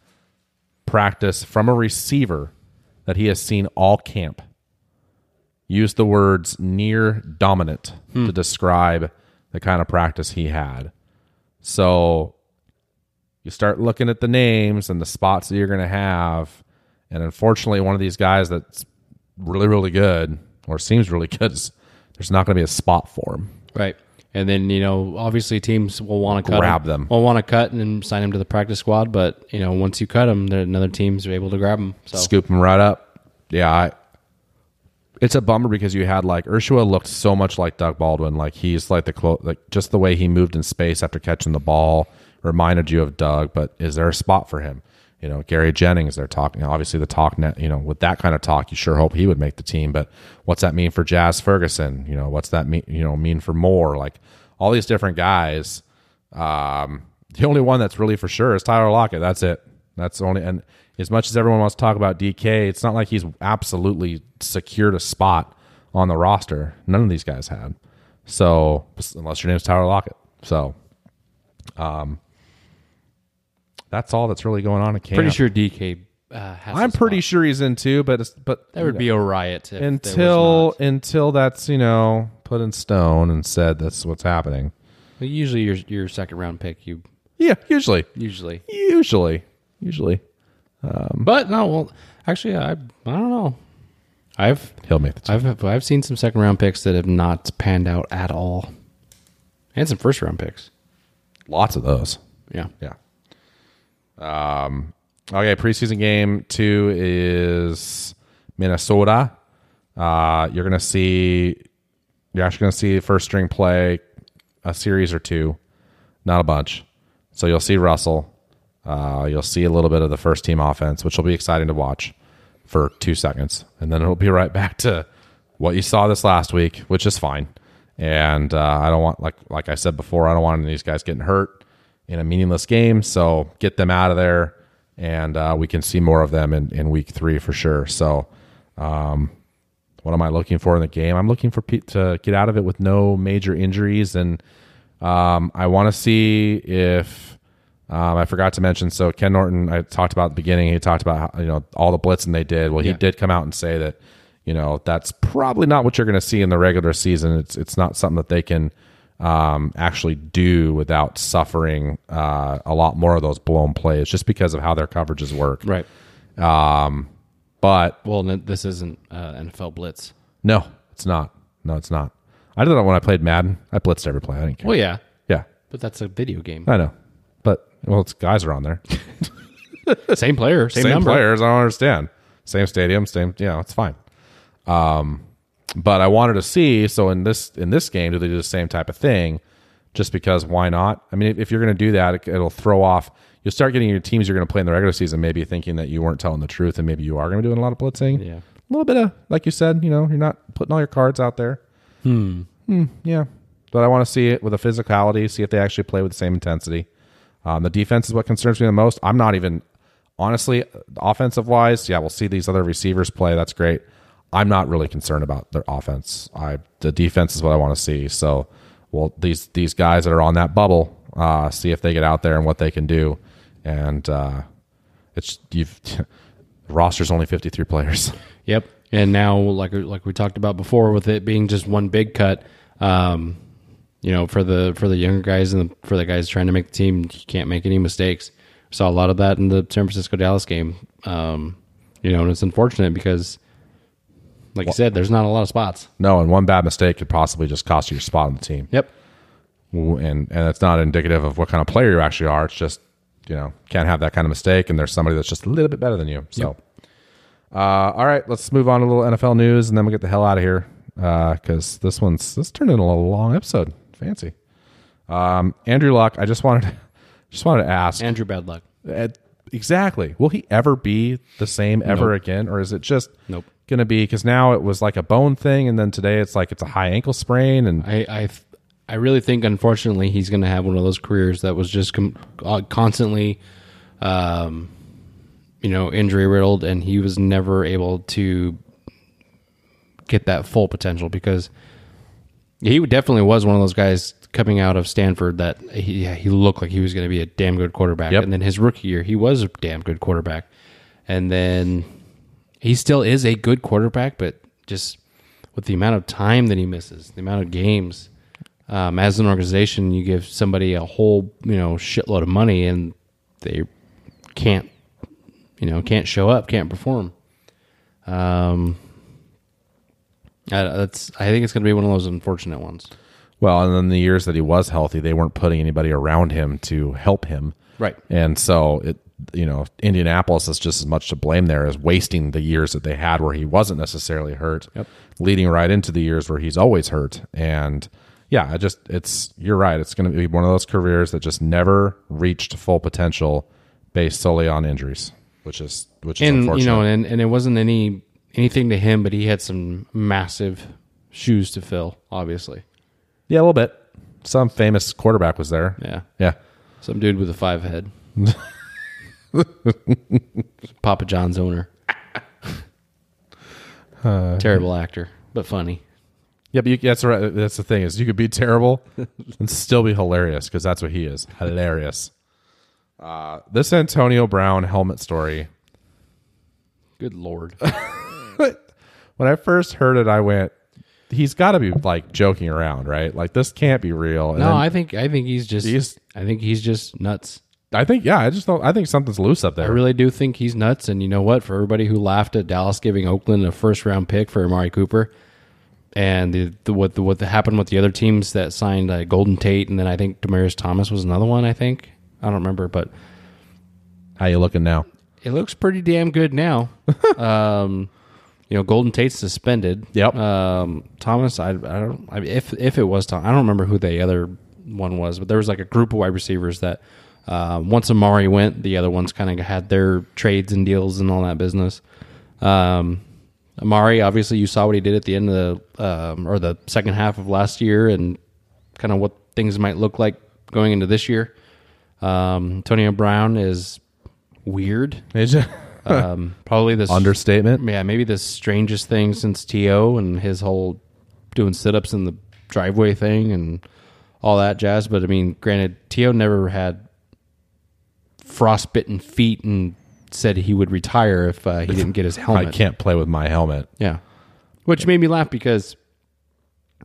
practice from a receiver that he has seen all camp. Used the words near dominant to hmm. describe the kind of practice he had. So you start looking at the names and the spots that you're going to have. And unfortunately, one of these guys that's really, really good or seems really good is there's not going to be a spot for him. Right. And then, you know, obviously teams will want to cut Grab him, them. Will want to cut and sign him to the practice squad, but you know, once you cut him, then another teams are able to grab him. So Scoop him right up. Yeah, I, it's a bummer because you had like Ursua looked so much like Doug Baldwin. Like he's like the clo- like just the way he moved in space after catching the ball reminded you of Doug. But is there a spot for him? You know, Gary Jennings. They're talking. Obviously, the talk net. You know, with that kind of talk, you sure hope he would make the team. But what's that mean for Jazz Ferguson? You know, what's that mean? You know, mean for Moore? Like all these different guys. Um, the only one that's really for sure is Tyler Lockett. That's it. That's only. And as much as everyone wants to talk about DK, it's not like he's absolutely secured a spot on the roster. None of these guys had. So unless your name's Tyler Lockett, so um, that's all that's really going on at camp. pretty sure DK uh, has. I'm pretty spot. sure he's in too, but it's, but That would be a riot if there was until not. until that's you know put in stone and said that's what's happening. But usually your your second round pick. You Yeah, usually, usually, usually, usually but no. Well, actually, I I don't know. I've he'll make the team. I've I've seen some second round picks that have not panned out at all, and some first round picks. Lots of those. Yeah. Yeah. Um. Okay, preseason game two is Minnesota. Uh, you're gonna see. You're actually gonna see first string play a series or two, not a bunch. So you'll see Russell. Uh, you'll see a little bit of the first team offense, which will be exciting to watch for two seconds, and then it'll be right back to what you saw this last week, which is fine. And uh, I don't want like like I said before, I don't want any of these guys getting hurt in a meaningless game. So get them out of there, and uh, we can see more of them in, in week three for sure. So, um, what am I looking for in the game? I'm looking for Pete to get out of it with no major injuries, and um, I want to see if um, I forgot to mention. So Ken Norton, I talked about at the beginning. He talked about how, you know all the blitzing they did. Well, he Yeah. did come out and say that you know that's probably not what you're going to see in the regular season. It's it's not something that they can um, actually do without suffering uh, a lot more of those blown plays, just because of how their coverages work. Right. Um, but Well, this isn't uh, NFL blitz. no, it's not. No, it's not. I did that when I played Madden. I blitzed every play. I didn't care. Well, yeah, yeah, but that's a video game. I know. But well, it's guys are on there. Same player, same, same number. players. I don't understand. Same stadium, same. Yeah, it's fine. Um, but I wanted to see. So in this in this game, do they do the same type of thing? Just because why not? I mean, if, if you're going to do that, it, it'll throw off. You'll start getting your teams you're going to play in the regular season, maybe thinking that you weren't telling the truth, and maybe you are going to be doing a lot of blitzing. Yeah. a little bit of like you said. You know, you're not putting all your cards out there. Hmm. yeah. But I want to see it with a physicality. See if they actually play with the same intensity. Um, the defense is what concerns me the most. I'm not even honestly offensive wise. Yeah, we'll see these other receivers play. That's great. I'm not really concerned about their offense. I the defense is what I want to see. So, well, these these guys that are on that bubble, uh, see if they get out there and what they can do. And uh, it's you've roster's only 53 players. Yep. And now, like like we talked about before, with it being just one big cut, um, you know, for the for the younger guys and the, for the guys trying to make the team, you can't make any mistakes. Saw a lot of that in the San Francisco Dallas game. Um, you know, and it's unfortunate because, like you said, there's not a lot of spots. No, and one bad mistake could possibly just cost you your spot on the team. Yep. And and it's not indicative of what kind of player you actually are. It's just you know can't have that kind of mistake, and there's somebody that's just a little bit better than you. So, uh, all right, let's move on to a little NFL news, and then we'll get the hell out of here because this one's this turned into a long episode. Fancy. Um, Andrew Luck. I just wanted to, just wanted to ask. Andrew bad luck. Uh, exactly. Will he ever be the same ever Nope. again, or is it just Nope. going to be because now it was like a bone thing, and then today it's like it's a high ankle sprain, and I I, I really think, unfortunately, he's going to have one of those careers that was just com- uh, constantly, um, you know, injury riddled, and he was never able to get that full potential because he definitely was one of those guys coming out of Stanford that he he looked like he was going to be a damn good quarterback, Yep. and then his rookie year he was a damn good quarterback, and then he still is a good quarterback, but just with the amount of time that he misses, the amount of games, um, as an organization, you give somebody a whole you know shitload of money and they can't you know can't show up, can't perform. Um, that's I think it's going to be one of those unfortunate ones. Well, and then the years that he was healthy, they weren't putting anybody around him to help him, Right. And so it, you know, Indianapolis is just as much to blame there as wasting the years that they had where he wasn't necessarily hurt, Yep. leading right into the years where he's always hurt. And yeah, I just, it's, you're right. It's going to be one of those careers that just never reached full potential based solely on injuries, which is, which is and unfortunate. you know, and and it wasn't any anything to him, but he had some massive shoes to fill. Obviously, yeah, a little bit. Some famous quarterback was there. yeah, Yeah. some dude with a five head, Papa John's owner, terrible actor, but funny. Yeah, but you, that's right. That's the thing is you could be terrible and still be hilarious because that's what he is. Hilarious. Uh, this Antonio Brown helmet story. Good lord, When I first heard it, I went, "He's got to be like joking around, right? Like this can't be real." And no, I think I think he's just He's- I think he's just nuts. I think yeah, I just don't. I think something's loose up there. I there. really do think he's nuts. And you know what? For everybody who laughed at Dallas giving Oakland a first round pick for Amari Cooper, and the, the what the, what happened with the other teams that signed uh, Golden Tate, and then I think Demaryius Thomas was another one. I think I don't remember, but How you looking now? it looks pretty damn good now. um, you know, Golden Tate's suspended. Yep. Um, Thomas, I, I don't. I, if if it was Tom, I don't remember who the other one was, but there was like a group of wide receivers that uh, once Amari went, the other ones kind of had their trades and deals and all that business. Um, Amari, obviously, you saw what he did at the end of the um, or the second half of last year, and kind of what things might look like going into this year. Um, Antonio Brown is weird. It's just- Um, probably this Understatement. yeah, maybe the strangest thing since T.O. and his whole doing sit ups in the driveway thing and all that jazz. But I mean, granted, T.O. never had frostbitten feet and said he would retire if uh, he didn't get his helmet. I can't play with my helmet. Yeah. Which made me laugh because,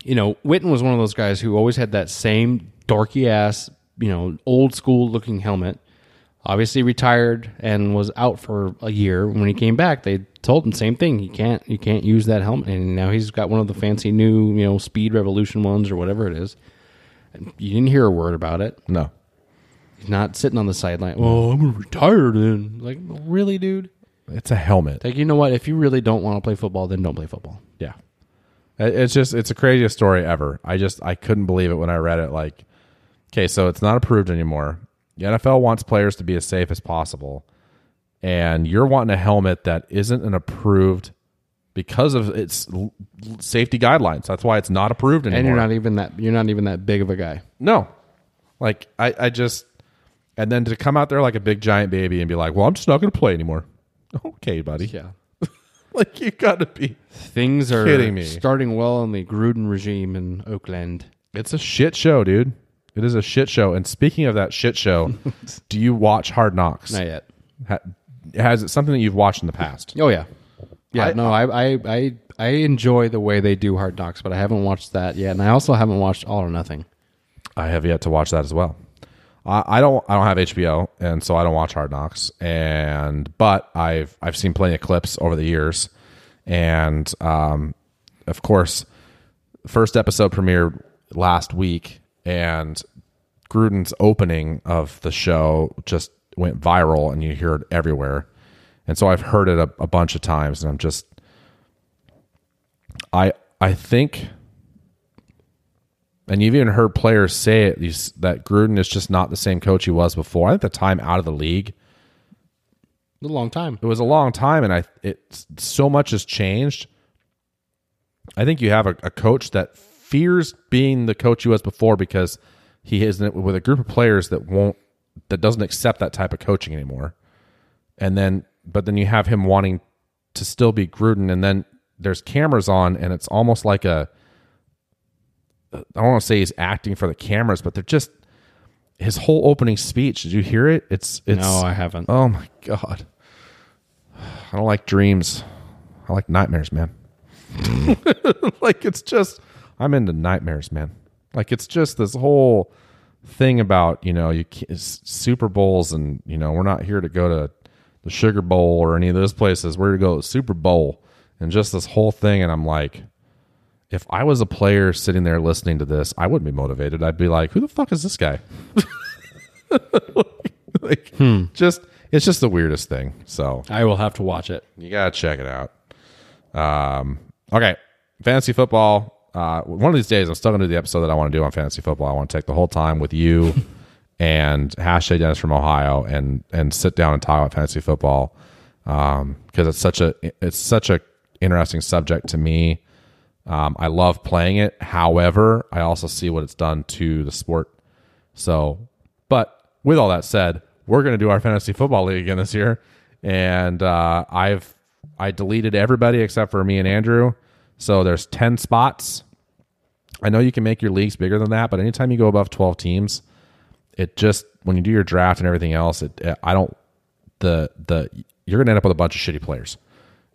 you know, Witten was one of those guys who always had that same dorky ass, you know, old school looking helmet. Obviously retired and was out for a year. When he came back, they told him same thing. You can't you can't use that helmet. And now he's got one of the fancy new, you know, Speed Revolution ones or whatever it is. And you didn't hear a word about it. No. He's not sitting on the sideline. Oh, I'm gonna retire then. Like, really, dude? It's a helmet. Like, you know what? If you really don't want to play football, then don't play football. Yeah. It's just it's the craziest story ever. I just I couldn't believe it when I read it like okay, so it's not approved anymore. The NFL wants players to be as safe as possible. And you're wanting a helmet that isn't an approved because of its safety guidelines. That's why it's not approved anymore. and you're not even that you're not even that big of a guy. No. Like I, I just and then to come out there like a big giant baby and be like, Well, I'm just not gonna play anymore. Okay, buddy. Yeah. Like you gotta be Things are Kidding me. starting well in the Gruden regime in Oakland. It's a shit show, dude. It is a shit show. And speaking of that shit show, do you watch Hard Knocks? Not yet. Ha- has it something that you've watched in the past? Oh yeah, yeah. I- no, I, I I I enjoy the way they do Hard Knocks, but I haven't watched that yet, and I also haven't watched All or Nothing. I have yet to watch that as well. I, I don't I don't have HBO, and so I don't watch Hard Knocks. And but I've I've seen plenty of clips over the years, and um, of course, first episode premiered last week, and Gruden's opening of the show just went viral, and you hear it everywhere. And so I've heard it a, a bunch of times, and I'm just I I think and you've even heard players say it these, that Gruden is just not the same coach he was before. I think the time out of the league, A long time. it was a long time, and I it so much has changed. I think you have a, a coach that fears being the coach he was before because he is with a group of players that won't that doesn't accept that type of coaching anymore. And then, but then you have him wanting to still be Gruden, and then there's cameras on, and it's almost like a I don't want to say he's acting for the cameras, but they're just his whole opening speech. Did you hear it? It's it's no, I haven't. Oh my god. I don't like dreams. I like nightmares, man. like it's just I'm into nightmares, man. Like it's just this whole thing about, you know, you Super Bowls and, you know, we're not here to go to the Sugar Bowl or any of those places. We're to go to the Super Bowl and just this whole thing and I'm like if I was a player sitting there listening to this, I wouldn't be motivated. I'd be like, "Who the fuck is this guy?" like, just it's just the weirdest thing. So I will have to watch it. you gotta check it out. Um, okay, fantasy football. Uh, one of these days, I'm still gonna do the episode that I want to do on fantasy football. I want to take the whole time with you and hashtag Dennis from Ohio and and sit down and talk about fantasy football because it's such a it's such a interesting subject to me. Um, I love playing it. However, I also see what it's done to the sport. So, but with all that said, we're going to do our fantasy football league again this year, and uh, I've I deleted everybody except for me and Andrew. So there's ten spots. I know you can make your leagues bigger than that, but anytime you go above twelve teams, it just when you do your draft and everything else, it I don't the the you're going to end up with a bunch of shitty players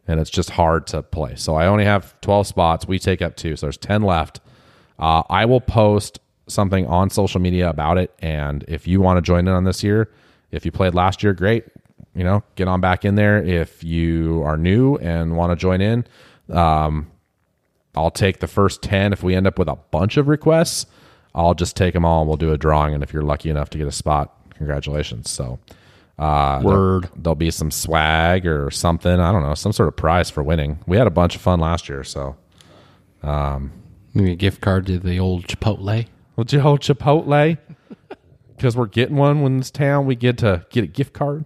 and it's just hard to play. So I only have 12 spots. We take up two, so there's 10 left. Uh, I will post something on social media about it, and if you want to join in on this year, if you played last year, great. You know, get on back in there. If you are new and want to join in, um, I'll take the first 10. If we end up with a bunch of requests, I'll just take them all and we'll do a drawing. And if you're lucky enough to get a spot, congratulations. So, uh, Word. There'll, there'll be some swag or something. I don't know, some sort of prize for winning. We had a bunch of fun last year. So, um, Maybe a gift card to the old Chipotle. well, Joe Chipotle, because we're getting one when this town, we get to get a gift card.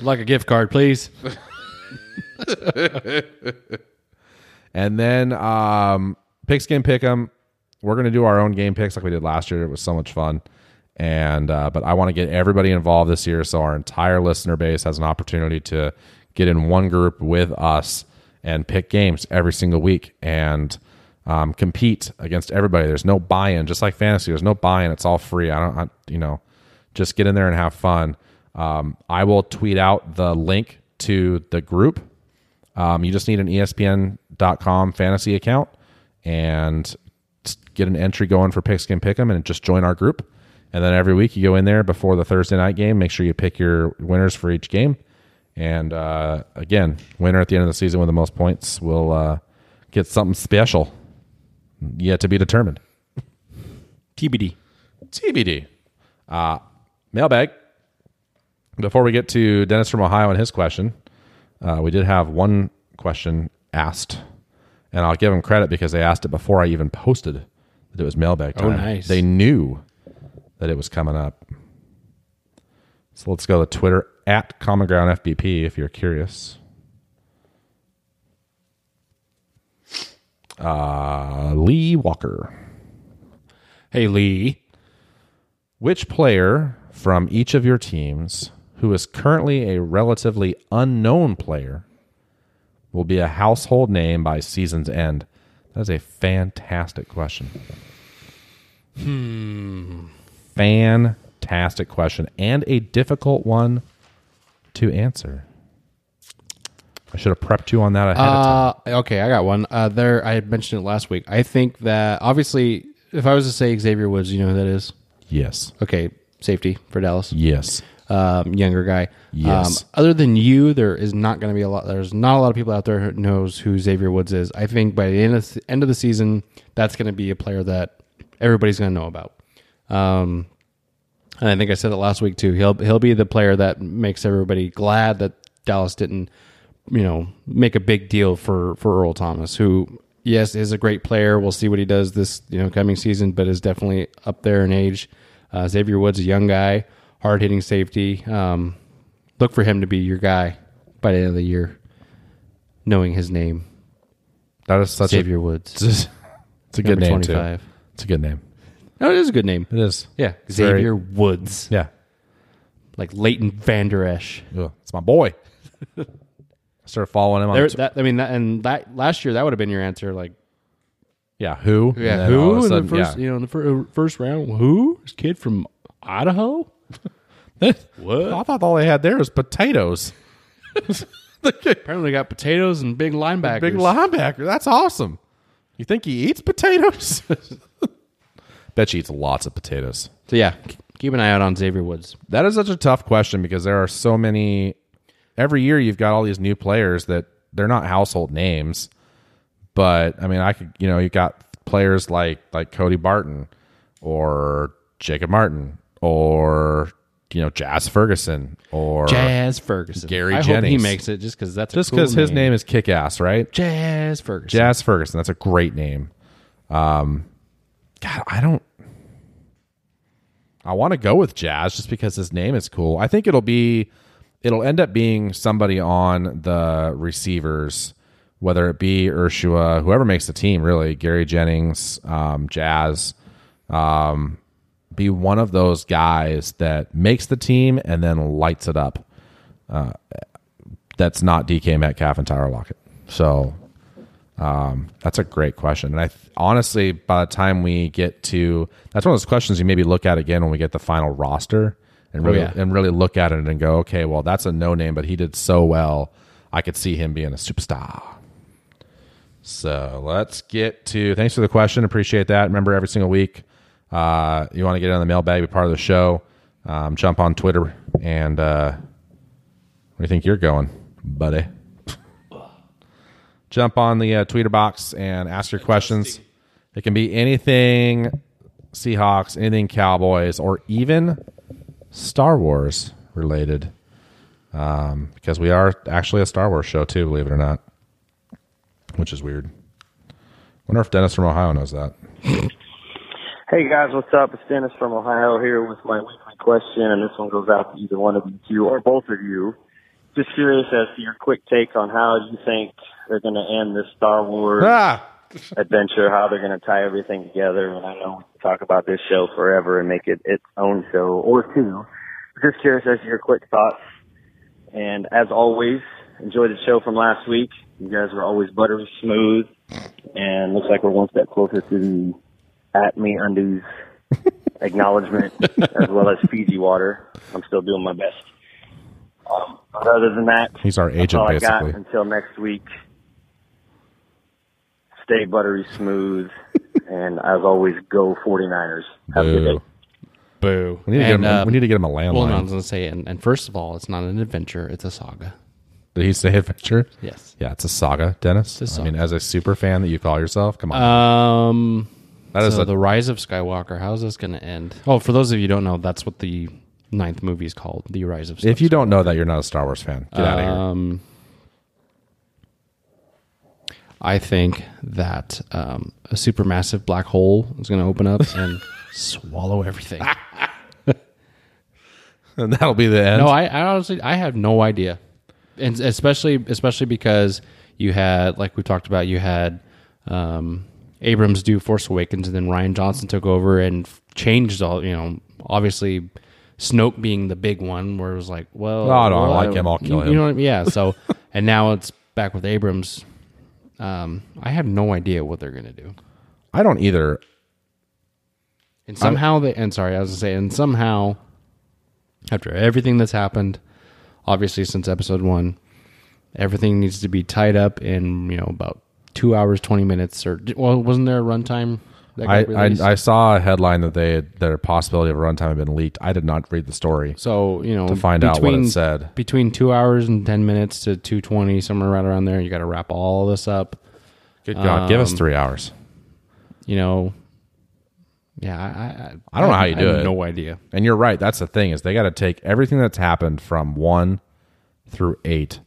Like a gift card, please. And then um, Pigskin Pick'em. We're to do our own game picks like we did last year. It was so much fun. And uh, but I want to get everybody involved this year, so our entire listener base has an opportunity to get in one group with us and pick games every single week and um, compete against everybody. There's no buy-in, just like fantasy. There's no buy-in. It's all free. I don't, I, you know, just get in there and have fun. Um, I will tweet out the link to the group um, you just need an ESPN.com fantasy account and get an entry going for Pigskin Pick'em and just join our group. And then every week you go in there before the Thursday night game. Make sure you pick your winners for each game. And uh, again, winner at the end of the season with the most points will uh, get something special yet to be determined. TBD. TBD. Uh, mailbag. Before we get to Dennis from Ohio and his question, uh, we did have one question asked, and I'll give them credit because they asked it before I even posted that it was mailbag time. Oh, nice. They knew that it was coming up. So let's go to Twitter at Common Ground FBP if you're curious. Uh, Lee Walker. Hey, Lee. Which player from each of your teams who is currently a relatively unknown player will be a household name by season's end? That is a fantastic question. Hmm. Fantastic question and a difficult one to answer? I should have prepped you on that ahead of time. Uh, okay, I got one. Uh, there, I had mentioned it last week. I think that obviously, if I was to say Xavier Woods, you know who that is. Yes. Okay, safety for Dallas. Yes. Um, younger guy. Yes. Um, other than you, there is not going to be a lot. There's not a lot of people out there who knows who Xavier Woods is. I think by the end of the, end of the season, that's going to be a player that everybody's going to know about. Um, and I think I said it last week too. He'll he'll be the player that makes everybody glad that Dallas didn't, you know, make a big deal for for Earl Thomas, who yes is a great player. We'll see what he does this you know coming season, but is definitely up there in age. Uh, Xavier Woods, a young guy, hard hitting safety. Um, look for him to be your guy by the end of the year, knowing his name, That is such Xavier Woods, a it's a good number name too. It's a good name. No, it is a good name. It is. Yeah, It's very- Xavier Woods, Yeah. like Leighton Vander Esch. Ugh, it's my boy. I started following him on There, tw- that, I mean, that, and that last year that would have been your answer. Like, yeah, who? Yeah, who a in the first, yeah. you know, in the fir- first round? Who? This kid from Idaho? What? I thought all they had there was potatoes. Apparently, got potatoes and big linebackers. Big linebacker. That's awesome. You think he eats potatoes? Bet she eats lots of potatoes. So yeah, keep an eye out on Xavier Woods. That is such a tough question because there are so many. Every year you've got all these new players that they're not household names, but I mean, I could you know you got players like like Cody Barton or Jacob Martin or you know Jazz Ferguson or Jazz Ferguson. Gary I hope he makes it just because that's just cool because his name is Kick Ass, right? Jazz Ferguson. Jazz Ferguson. That's a great name. Um, God, I don't. I want to go with Jazz just because his name is cool. I think it'll be, it'll end up being somebody on the receivers, whether it be Ursua, whoever makes the team, really, Gary Jennings, um, Jazz, um, be one of those guys that makes the team and then lights it up. Uh, that's not DK Metcalf and Tyler Lockett. So um, that's a great question. And I th- honestly, by the time we get to, that's one of those questions you maybe look at again when we get the final roster and really yeah. and really look at it and go, okay, well, that's a no name, but he did so well. I could see him being a superstar. So let's get to. Thanks for the question. Appreciate that. Remember, every single week, uh, you want to get on the mailbag, be part of the show. Um, jump on Twitter and uh, where do you think you're going, buddy? jump on the uh, Twitter box and ask your questions. It can be anything Seahawks, anything Cowboys, or even Star Wars related. Um, because we are actually a Star Wars show too, believe it or not, which is weird. Wonder if Dennis from Ohio knows that. Hey guys, what's up? It's Dennis from Ohio here with my weekly question, and this one goes out to either one of you two or both of you. Just curious as to your quick take on how you think they're going to end this Star Wars Ah, adventure, how they're going to tie everything together. And I know we can talk about this show forever and make it its own show or two. Just curious as to your quick thoughts. And as always, enjoy the show from last week. You guys were always buttery smooth, and looks like we're one step closer to the at MeUndies acknowledgement as well as Fiji water. I'm still doing my best. Um, but other than that, He's our that's agent, all I got basically. until next week. Stay buttery smooth, and as always, go 49ers. Have a good boo. day. Boo. We need, to get And, him, uh, we need to get him a Well, no, I landline. was going to say, and, and first of all, it's not an adventure; it's a saga. Did he say adventure? Yes. Yeah, it's a saga, Dennis. It's a I mean, as a super fan that you call yourself, come on. Um, that is so a, the Rise of Skywalker. How's this going to end? Oh, for those of you who don't know, that's what the ninth movie is called, The Rise of. if you don't know that, you're not a Star Wars fan. Get out of here. Um, I think that um, a supermassive black hole is going to open up and swallow everything. And that'll be the end. No, I, I honestly I have no idea, and especially especially because you had like we talked about, you had um, Abrams do Force Awakens, and then Rian Johnson took over and changed all. You know, obviously Snoke being the big one, where it was like, well, No, I well, like him, I'll kill you, him. You know, what I mean? yeah. So, and now it's back with Abrams. Um, I have no idea what they're gonna do, I don't either. and somehow they. And sorry, I was gonna say, and somehow after everything that's happened, obviously since episode one, everything needs to be tied up in you know about two hours twenty minutes or well, wasn't there a runtime? That I, I? I saw a headline that they had, that a possibility of a runtime had been leaked. I did not read the story. so you know to find out what it said. between two hours and ten minutes to two twenty somewhere right around there. You got to wrap all this up. Good God, give us Um, three hours. You know, yeah. I I, I don't know how you I do have it. No idea. And you're right. That's the thing is they got to take everything that's happened from one through eight,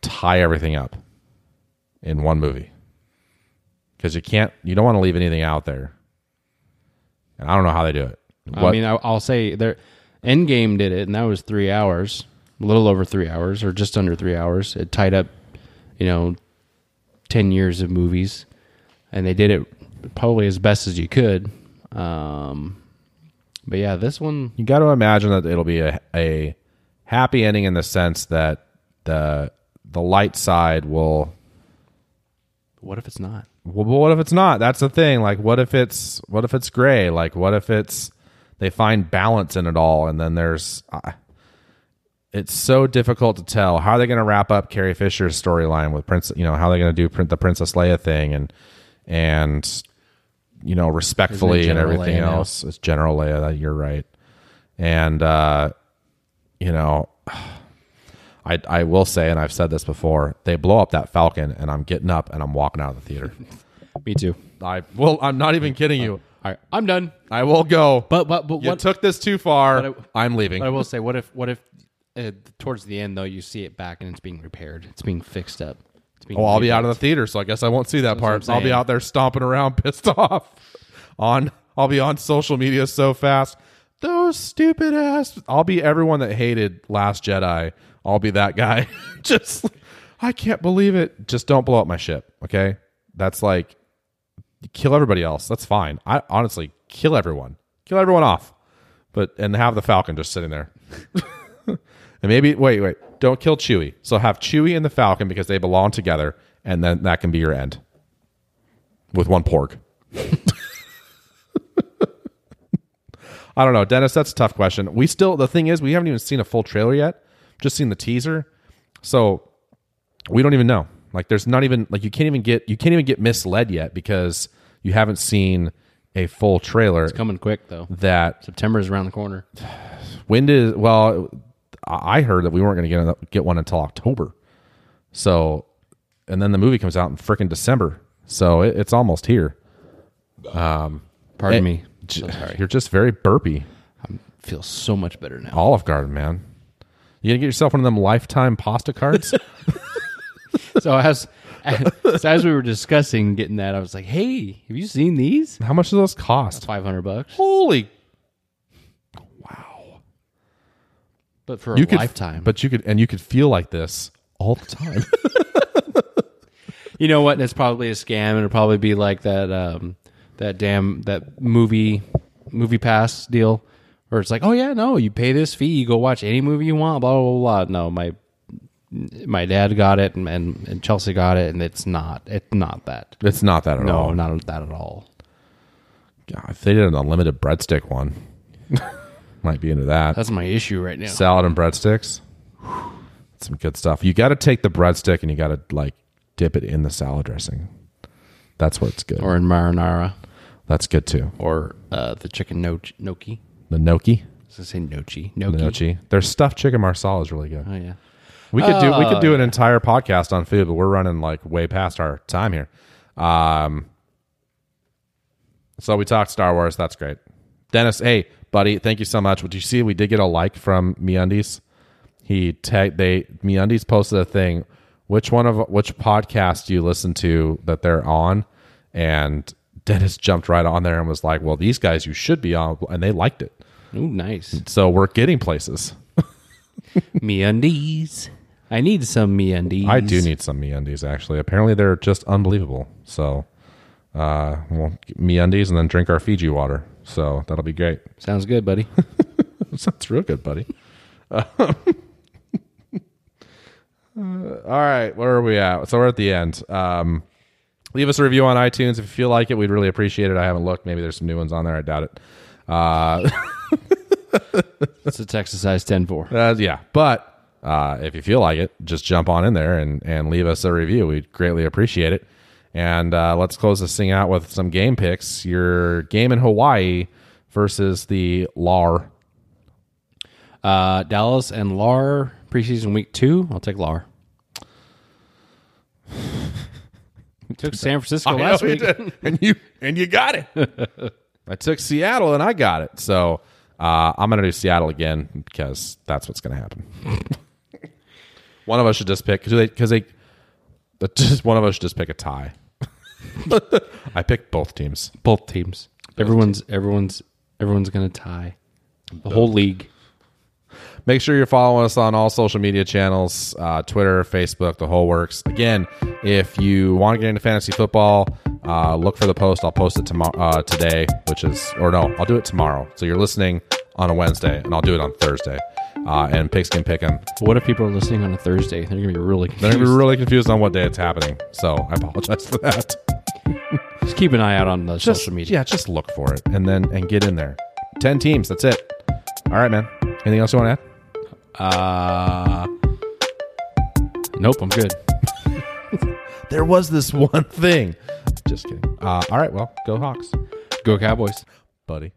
tie everything up in one movie. Because you can't, you don't want to leave anything out there. And I don't know how they do it. I mean, I, I'll say their Endgame did it, and that was three hours, a little over three hours, or just under three hours. It tied up, you know, ten years of movies, and they did it probably as best as you could. Um, but yeah, this one, you got to imagine that it'll be a, a happy ending in the sense that the the light side will what if it's not? well, but what if it's not? That's the thing. Like, what if it's what if it's gray? Like, what if it's they find balance in it all, and then there's. Uh, it's so difficult to tell. How are they going to wrap up Carrie Fisher's storyline with Prince? You know, how are they going to do print the Princess Leia thing and and you know respectfully and everything Leia now? else? It's General Leia. That you're right, and uh, you know. I, I will say, and I've said this before, they blow up that Falcon, and I'm getting up and I'm walking out of the theater. Me too. I well, I'm not even kidding you. All right, I'm done. I will go. But but but you what? took this too far. But I'm leaving. but I will say, what if what if uh, towards the end though you see it back and it's being repaired, it's being fixed up. It's being well, I'll be out of the theater, so I guess I won't see that That's part. I'll be out there stomping around, pissed off. On, I'll be on social media so fast. Those stupid ass. I'll be everyone that hated Last Jedi. I'll be that guy. Just, I can't believe it. Just don't blow up my ship. Okay, that's like kill everybody else. That's fine. I honestly kill everyone. Kill everyone off. But and have the Falcon just sitting there. and maybe wait, wait. Don't kill Chewie. So have Chewie and the Falcon because they belong together, and then that can be your end. With one pork. I don't know, Dennis. That's a tough question. We still the thing is we haven't even seen a full trailer yet. Just seen the teaser, so we don't even know. Like, there's not even like you can't even get you can't even get misled yet because you haven't seen a full trailer. It's coming quick though. That September is around the corner. when did well i heard that we weren't going to get get one until october so and then the movie comes out in freaking december so it, it's almost here Um Pardon Eh, me. j- So sorry. you're just very burpy I feel so much better now. olive garden man you gonna get yourself one of them lifetime pasta cards So as, as as we were discussing getting that, I was like, "Hey, have you seen these? how much do those cost Five hundred bucks, holy wow! but for a you could lifetime." but you could and you could feel like this all the time you know what? It's probably a scam. It'll probably be like that um, that damn that movie movie pass deal, where it's like, "Oh yeah, no, you pay this fee, you go watch any movie you want." Blah blah blah. No, my my dad got it, and, and, and Chelsea got it, and it's not. It's not that. it's not that at No, all No, not that at all. God, if they did an unlimited breadstick one might be into that That's my issue right now. salad and breadsticks. Some good stuff. You got to take the breadstick and you got to like dip it in the salad dressing. That's what's good. or in marinara, That's good too. or uh, the chicken no- gnocchi. The gnocchi, I was gonna say nochi. the Gnocchi. gnocchi. Their stuffed chicken marsala is really good. Oh yeah. We could do we could Oh, do an entire podcast on food, but we're running like way past our time here. Um, so we talked Star Wars. That's great. Dennis, hey buddy, thank you so much. Did you see we did get a like from MeUndies? He tagged they MeUndies posted a thing. Which one of which podcast do you listen to that they're on? And Dennis jumped right on there and was like, "Well, these guys you should be on," and they liked it. Ooh, nice. So we're getting places. MeUndies. I need some MeUndies. I do need some me MeUndies actually. Apparently they're just unbelievable. So uh we'll get MeUndies and then drink our Fiji water. So that'll be great. Sounds good, buddy. Sounds real good, buddy. Uh, all right, where are we at? So we're at the end. Um leave us a review on iTunes if you feel like it. We'd really appreciate it. I haven't looked. Maybe there's some new ones on there. I doubt it. Uh it's a Texas size 10 4. Uh, yeah, but uh, if you feel like it, just jump on in there and, and leave us a review. We'd greatly appreciate it. And uh, let's close this thing out with some game picks. Your game in Hawaii versus the LAR. Uh, Dallas and Lar preseason week two. I'll take Lar. Took San Francisco last I know you week. and you and you got it. I took Seattle and I got it. So uh, I'm gonna do Seattle again because that's what's gonna happen. one of us should just pick because they they just one of us should just pick a tie. I picked both teams. Both teams. everyone's everyone's everyone's gonna tie. The whole league. Make sure you're following us on all social media channels uh, Twitter, Facebook, the whole works. Again, if you want to get into fantasy football, uh, look for the post. I'll post it tomorrow, uh, today, which is, or no, I'll do it tomorrow. So you're listening on a Wednesday, and I'll do it on Thursday. Uh, and Pigskin Pick'em. What if people are listening on a Thursday? They're gonna be really They're confused. going to be really confused on what day it's happening. So I apologize for that. Just keep an eye out on the Just, social media. Yeah, just look for it and then and get in there. 10 teams. That's it. All right, man. Anything else you want to add? Uh, nope, I'm good. There was this one thing. Just kidding. Uh, all right, well, go Hawks, Go Cowboys. buddy.